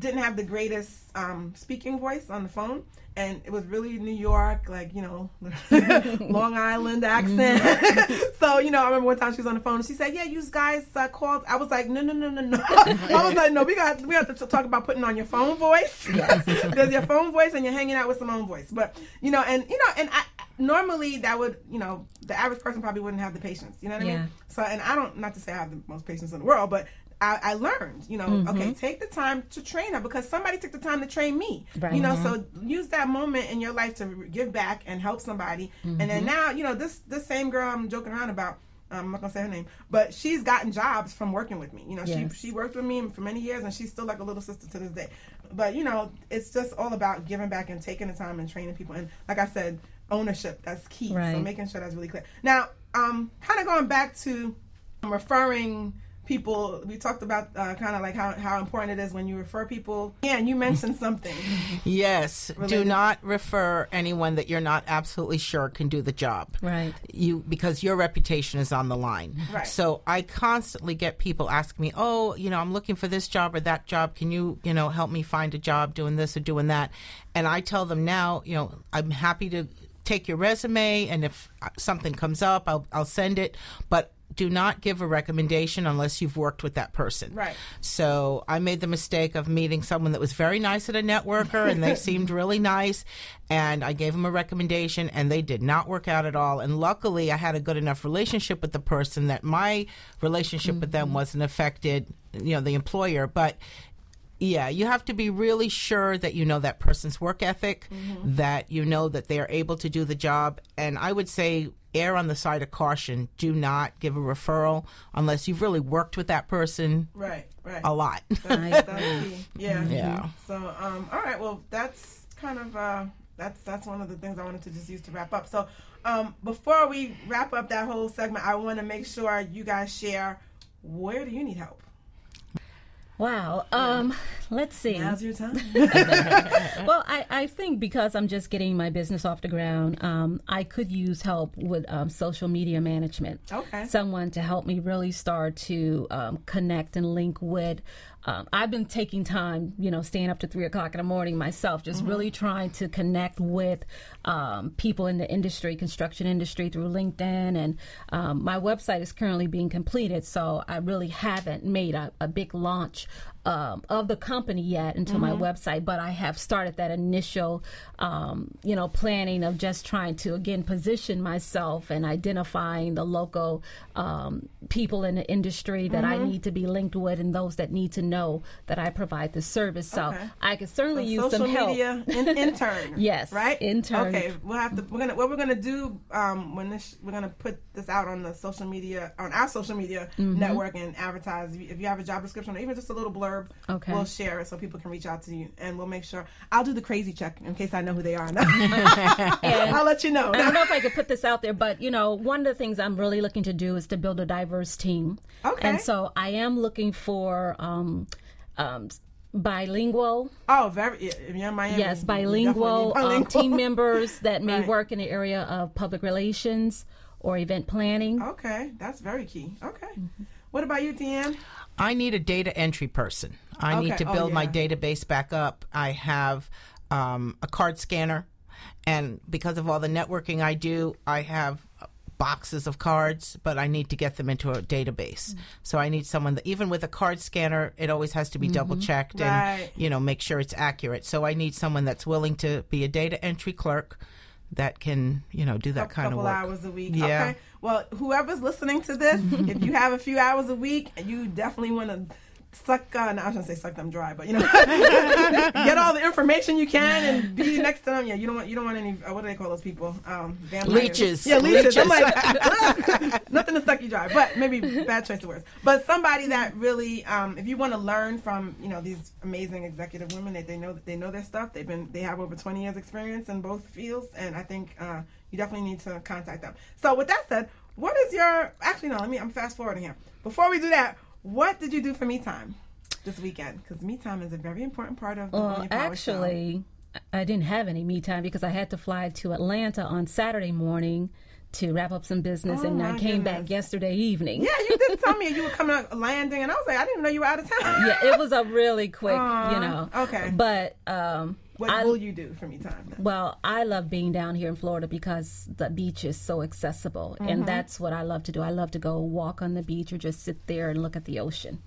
S3: didn't have the greatest um, speaking voice on the phone. And it was really New York, like, you know, <laughs> Long Island accent. <laughs> so, you know, I remember one time she was on the phone and she said, Yeah, you guys uh, called. I was like, No, no, no, no, no. <laughs> I was like, No, we got we have to talk about putting on your phone voice. There's your phone voice and you're hanging out with some own voice. But, you know, and, you know, and I normally that would, you know, the average person probably wouldn't have the patience. You know what I mean? So, and I don't, not to say I have the most patience in the world, but I, I learned, you know,
S4: Mm-hmm.
S3: okay, take the time to train her because somebody took the time to train me.
S4: Right.
S3: You know, so use that moment in your life to give back and help somebody. And
S4: Mm-hmm.
S3: then now, you know, this this same girl I'm joking around about. um, I'm not gonna say her name, but she's gotten jobs from working with me. You know,
S4: Yes.
S3: she she worked with me for many years, and she's still like a little sister to this day. But you know, it's just all about giving back and taking the time and training people. And like I said, ownership that's key. So making sure that's really clear. Now, um, kind of going back to referring people we talked about uh, kind of like how, how important it is when you refer people yeah and you mentioned <laughs> something
S5: Yes. Do not refer anyone that you're not absolutely sure can do the job.
S4: Right.
S5: You because your reputation is on the line.
S3: Right.
S5: So I constantly get people asking me, "Oh, you know, I'm looking for this job or that job. Can you, you know, help me find a job doing this or doing that?" And I tell them now, you know, I'm happy to take your resume and if uh, something comes up, I'll I'll send it, but do not give a recommendation unless you've worked with that person.
S3: Right.
S5: So I made the mistake of meeting someone that was very nice at a networker and they <laughs> seemed really nice. And I gave them a recommendation and they did not work out at all. And luckily, I had a good enough relationship with the person that my relationship with them mm-hmm. wasn't affected, you know, the employer. But yeah, you have to be really sure that you know that person's work ethic, mm-hmm. that you know that they are able to do the job. And I would say err on the side of caution. Do not give a referral unless you've really worked with that person
S3: right right
S5: a lot.
S3: that's, that's key yeah
S5: Yeah.
S3: so um all right well that's kind of uh that's that's one of the things i wanted to just use to wrap up so um before we wrap up that whole segment i want to make sure you guys share where do you need help
S4: Wow. Um, let's see.
S3: now's your time <laughs> <laughs>
S4: well, I, I think because I'm just getting my business off the ground, um, I could use help with um, social media management.
S3: Okay.
S4: Someone to help me really start to um, connect and link with. Um, I've been taking time, you know, staying up to three o'clock in the morning myself, just really trying to connect with um, people in the industry, construction industry through LinkedIn. And um, my website is currently being completed, so I really haven't made a, a big launch um, of the company yet until my website, but I have started that initial, um, you know, planning of just trying to again position myself and identifying the local um, people in the industry that I need to be linked with and those that need to know that I provide the service. So
S3: Okay.
S4: I could certainly use some help.
S3: Social media in, intern. <laughs>
S4: Yes,
S3: right.
S4: intern.
S3: Okay, we'll have to. We're gonna what we're gonna do um, when this we're gonna put this out on the social media on our social media
S4: Mm-hmm.
S3: network and advertise. If you- If you have a job description or even just a little blurb,
S4: Okay.
S3: we'll share it so people can reach out to you and we'll make sure. I'll do the crazy check in case I know who they are. <laughs> I'll let you know.
S4: I don't know if I could put this out there, but you know, one of the things I'm really looking to do is to build a diverse team.
S3: Okay.
S4: And so I am looking for um, um, bilingual,
S3: Oh, very. yeah, If you're in Miami,
S4: yes,
S3: you
S4: bilingual, Um, team <laughs> members that may
S3: Right.
S4: work in the area of public relations or event planning.
S3: Okay, that's very key. Okay.
S4: Mm-hmm.
S3: What about you, Deanne?
S5: I need a data entry person. I
S3: Okay.
S5: need to
S3: Oh,
S5: build my database back up. I have um, a card scanner, and because of all the networking I do, I have boxes of cards, but I need to get them into a database. So I need someone that, even with a card scanner, it always has to be double checked and you know make sure it's accurate. So I need someone that's willing to be a data entry clerk that can you know do that
S3: a
S5: kind of work.
S3: Hours a week.
S5: Yeah.
S3: Okay. Well, whoever's listening to this, if you have a few hours a week, you definitely want to suck. Uh, no, I shouldn't say suck them dry, but you know, <laughs> get all the information you can and be <laughs> next to them. Yeah, you don't want you don't want any. Uh, what do they call those people? Um, vampires.
S5: Leeches.
S3: Yeah, leeches. I'm like <laughs> nothing to suck you dry, but maybe bad choice of words. But somebody that really, um, if you want to learn from you know these amazing executive women that they know that they know their stuff. They've been they have over 20 years experience in both fields, and I think uh, you definitely need to contact them. So with that said, what is your actually no? Let me. I'm fast forwarding here. Before we do that, what did you do for me time this weekend? Because me time is a very important part of
S4: Well,
S3: Power show.
S4: actually, I didn't have any me time because I had to fly to Atlanta on Saturday morning to wrap up some business,
S3: Oh,
S4: and I came back yesterday evening.
S3: Yeah, you did tell me <laughs> you were coming out landing, and I was like, I didn't know you were out of town.
S4: yeah, it was a really quick, you know.
S3: okay.
S4: But um,
S3: What
S4: I,
S3: will you do for me time? then?
S4: well, I love being down here in Florida because the beach is so accessible,
S3: Mm-hmm.
S4: and that's what I love to do. I love to go walk on the beach or just sit there and look at the ocean.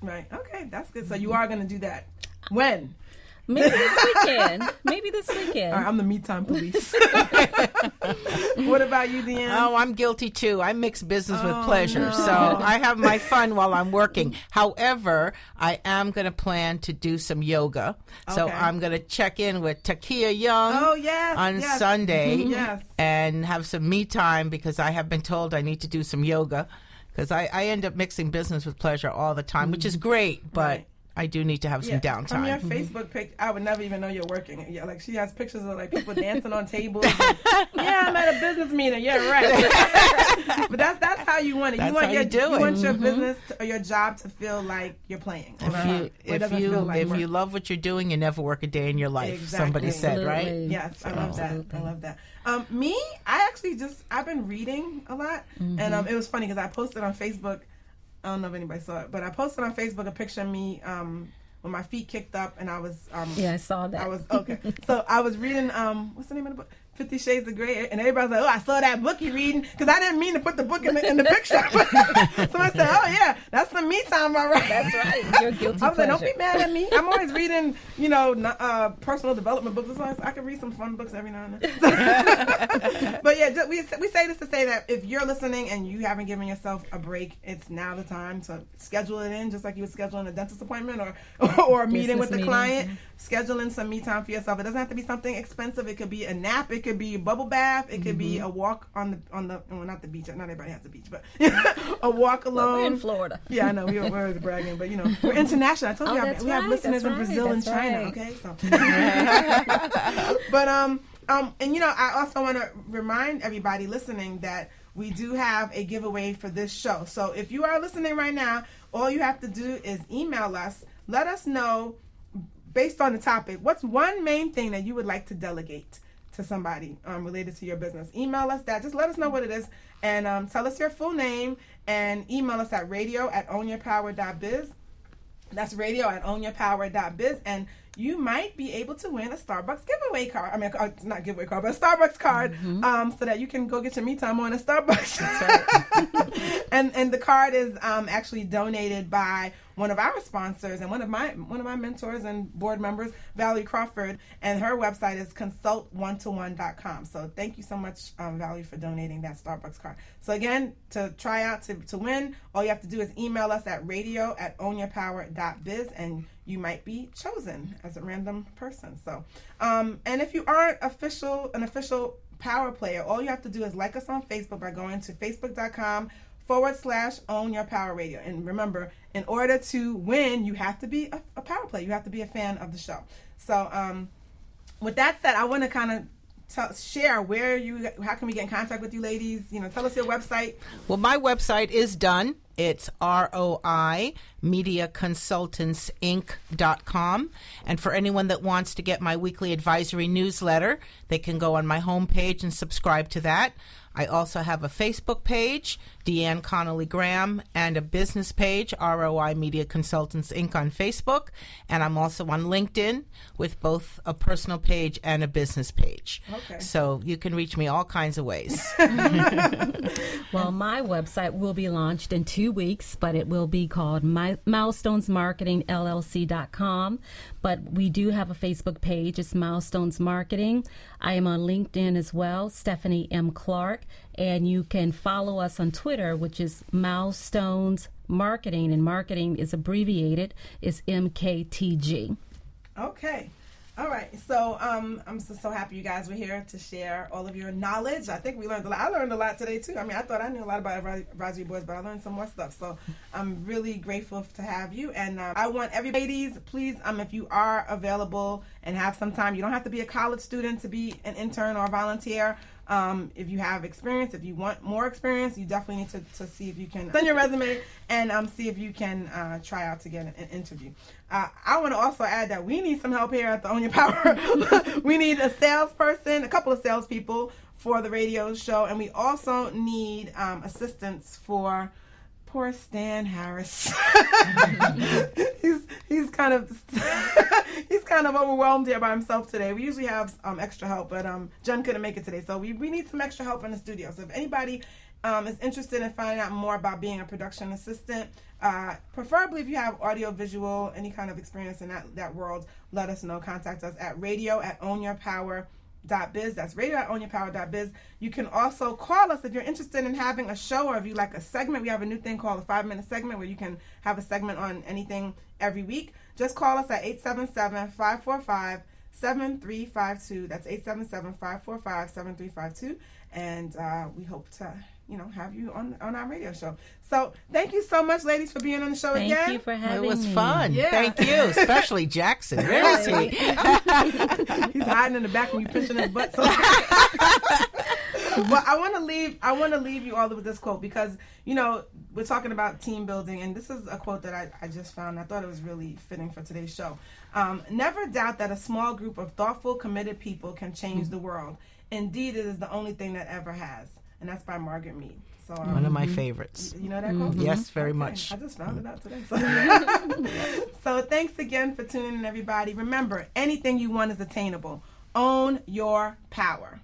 S3: Right. Okay, that's good. So you are going to do that. When?
S4: Maybe this weekend. Maybe this weekend.
S3: All right, I'm the me time police. <laughs> what about you, Deanne?
S5: Oh, I'm guilty too. I mix business with
S3: Oh,
S5: pleasure. So I have my fun while I'm working. However, I am going to plan to do some yoga. So I'm going to check in with Takia Young
S3: Oh, yes,
S5: on
S3: yes.
S5: Sunday <laughs>
S3: Yes.
S5: and have some me time because I have been told I need to do some yoga because I, I end up mixing business with pleasure all the time, which is mm. great, but
S3: Right.
S5: I do need to have some
S3: Yeah, From your
S5: downtime.
S3: Facebook pic, I would never even know you're working. Yeah, like she has pictures of like people dancing on tables. and, <laughs> yeah, I'm at a business meeting. Yeah, right. <laughs> but that's that's how you want it.
S5: That's
S3: you want
S5: how
S3: your
S5: you do it.
S3: want your business to, or your job to feel like you're playing.
S5: If
S3: Or,
S5: you if you
S3: like
S5: if
S3: work.
S5: you love what you're doing, you never work a day in your life. Somebody
S3: Exactly.
S5: said, right?
S4: Absolutely.
S3: Yes, I love that. I love that. Um, me, I actually just I've been reading a lot, and um, it was funny because I posted on Facebook. I don't know if anybody saw it, but I posted on Facebook a picture of me um, with my feet kicked up, and I was um,
S4: Yeah, I saw that.
S3: I was okay. <laughs> so I was reading um, what's the name of the book? Fifty Shades of Grey, and everybody's like, "Oh, I saw that book you reading," because I didn't mean to put the book in the, in the picture. <laughs> Somebody said, "Oh yeah, that's some me time, all right."
S4: That's right. <laughs> Your guilty
S3: I was like, don't be mad at me. I'm always <laughs> reading, you know, uh, personal development books. As I can read some fun books every now and then. but yeah, we we say this to say that if you're listening and you haven't given yourself a break, it's now the time to schedule it in, just like you would schedule in a dentist appointment or or a meeting with the
S4: meeting,
S3: client. Schedule in some me time for yourself. It doesn't have to be something expensive. It could be a nap. It could be a bubble bath. It could be a walk on the on the well, not the beach. Not everybody has a beach, but <laughs> a walk alone.
S4: We're in Florida.
S3: Yeah, I know we are, we were bragging, but you know we're <laughs> international. I told
S4: Oh,
S3: you I-
S4: that's
S3: we have
S4: right,
S3: listeners in
S4: right,
S3: Brazil and China.
S4: right.
S3: Okay, so <laughs> but um um and you know I also want to remind everybody listening that we do have a giveaway for this show. So if you are listening right now, all you have to do is email us. Let us know based on the topic, what's one main thing that you would like to delegate to somebody um, related to your business? Email us that. Just let us know what it is and um, tell us your full name and email us at radio at ownyourpower.biz. That's radio at ownyourpower.biz. And you might be able to win a Starbucks giveaway card. I mean, not giveaway card, but a Starbucks card,
S4: Mm-hmm.
S3: um, so that you can go get your me time on a Starbucks. <laughs> and and the card is um, actually donated by one of our sponsors and one of my one of my mentors and board members, Valerie Crawford, and her website is consult1to1.com. So thank you so much, um, Valerie, for donating that Starbucks card. So again, to try out to, to win, all you have to do is email us at radio at ownyourpower.biz and you might be chosen as a random person. So, um, and if you aren't official, an official power player, all you have to do is like us on Facebook by going to facebook.com forward slash own your power radio. And remember, in order to win, you have to be a, a power player. You have to be a fan of the show. So, um, with that said, I want to kind of tell, share where you, how can we get in contact with you, ladies? You know, tell us your website.
S5: Well, my website is done. It's ROI Media Consultants Inc.com. And for anyone that wants to get my weekly advisory newsletter, they can go on my homepage and subscribe to that. I also have a Facebook page, Deanne Connolly Graham, and a business page, ROI Media Consultants Inc. on Facebook. And I'm also on LinkedIn with both a personal page and a business page.
S3: Okay.
S5: So you can reach me all kinds of ways. <laughs> <laughs>
S4: Well, my website will be launched in two weeks, but it will be called My, milestonesmarketingllc.com. But we do have a Facebook page. It's Milestones Marketing. I am on LinkedIn as well, Stephanie M. Clark. And you can follow us on Twitter, which is Milestones Marketing. And marketing is abbreviated, is MKTG.
S3: Okay. All right. So um, I'm so, so happy you guys were here to share all of your knowledge. I think we learned a lot. I learned a lot today, too. I mean, I thought I knew a lot about advi- advisory boards, but I learned some more stuff. So I'm really grateful to have you. And um, I want every ladies, please, um, if you are available and have some time, you don't have to be a college student to be an intern or volunteer. Um, if you have experience, if you want more experience, you definitely need to, to see if you can send your resume and um, see if you can uh, try out to get an, an interview. Uh, I want to also add that we need some help here at the Own Your Power. <laughs> we need a salesperson, a couple of salespeople for the radio show, and we also need um, assistance for poor Stan Harris. <laughs> he's he's kind of <laughs> he's kind of overwhelmed here by himself today. We usually have um, extra help, but um, Jen couldn't make it today, so we, we need some extra help in the studio. So if anybody um, is interested in finding out more about being a production assistant, uh, preferably if you have audio, visual, any kind of experience in that that world, let us know. Contact us at radio at ownyourpower.biz. That's radio at ownyourpower.biz. You can also call us if you're interested in having a show or if you like a segment. We have a new thing called a five minute segment where you can have a segment on anything every week. Just call us at 877 545 7352. That's 877 545 7352. And uh, we hope to, you know, have you on, on our radio show. So thank you so much, ladies, for being on the show
S4: Thank
S3: again.
S4: you for having me.
S5: It was
S4: me.
S5: fun.
S3: Yeah.
S5: Thank you, especially Jackson. <laughs> Very sweet.
S3: He's hiding in the back when you're pinching his butt. So. but <laughs> I want to leave. I want to leave you all with this quote because you know we're talking about team building, and this is a quote that I, I just found. I thought it was really fitting for today's show. Um, Never doubt that a small group of thoughtful, committed people can change the world. Indeed, it is the only thing that ever has, and that's by Margaret Mead. So um,
S5: One of my favorites.
S3: you know that quote?
S5: Yes, very
S3: Okay,
S5: much.
S3: I just found it out today. So. <laughs> so thanks again for tuning in, everybody. Remember, anything you want is attainable. Own your power.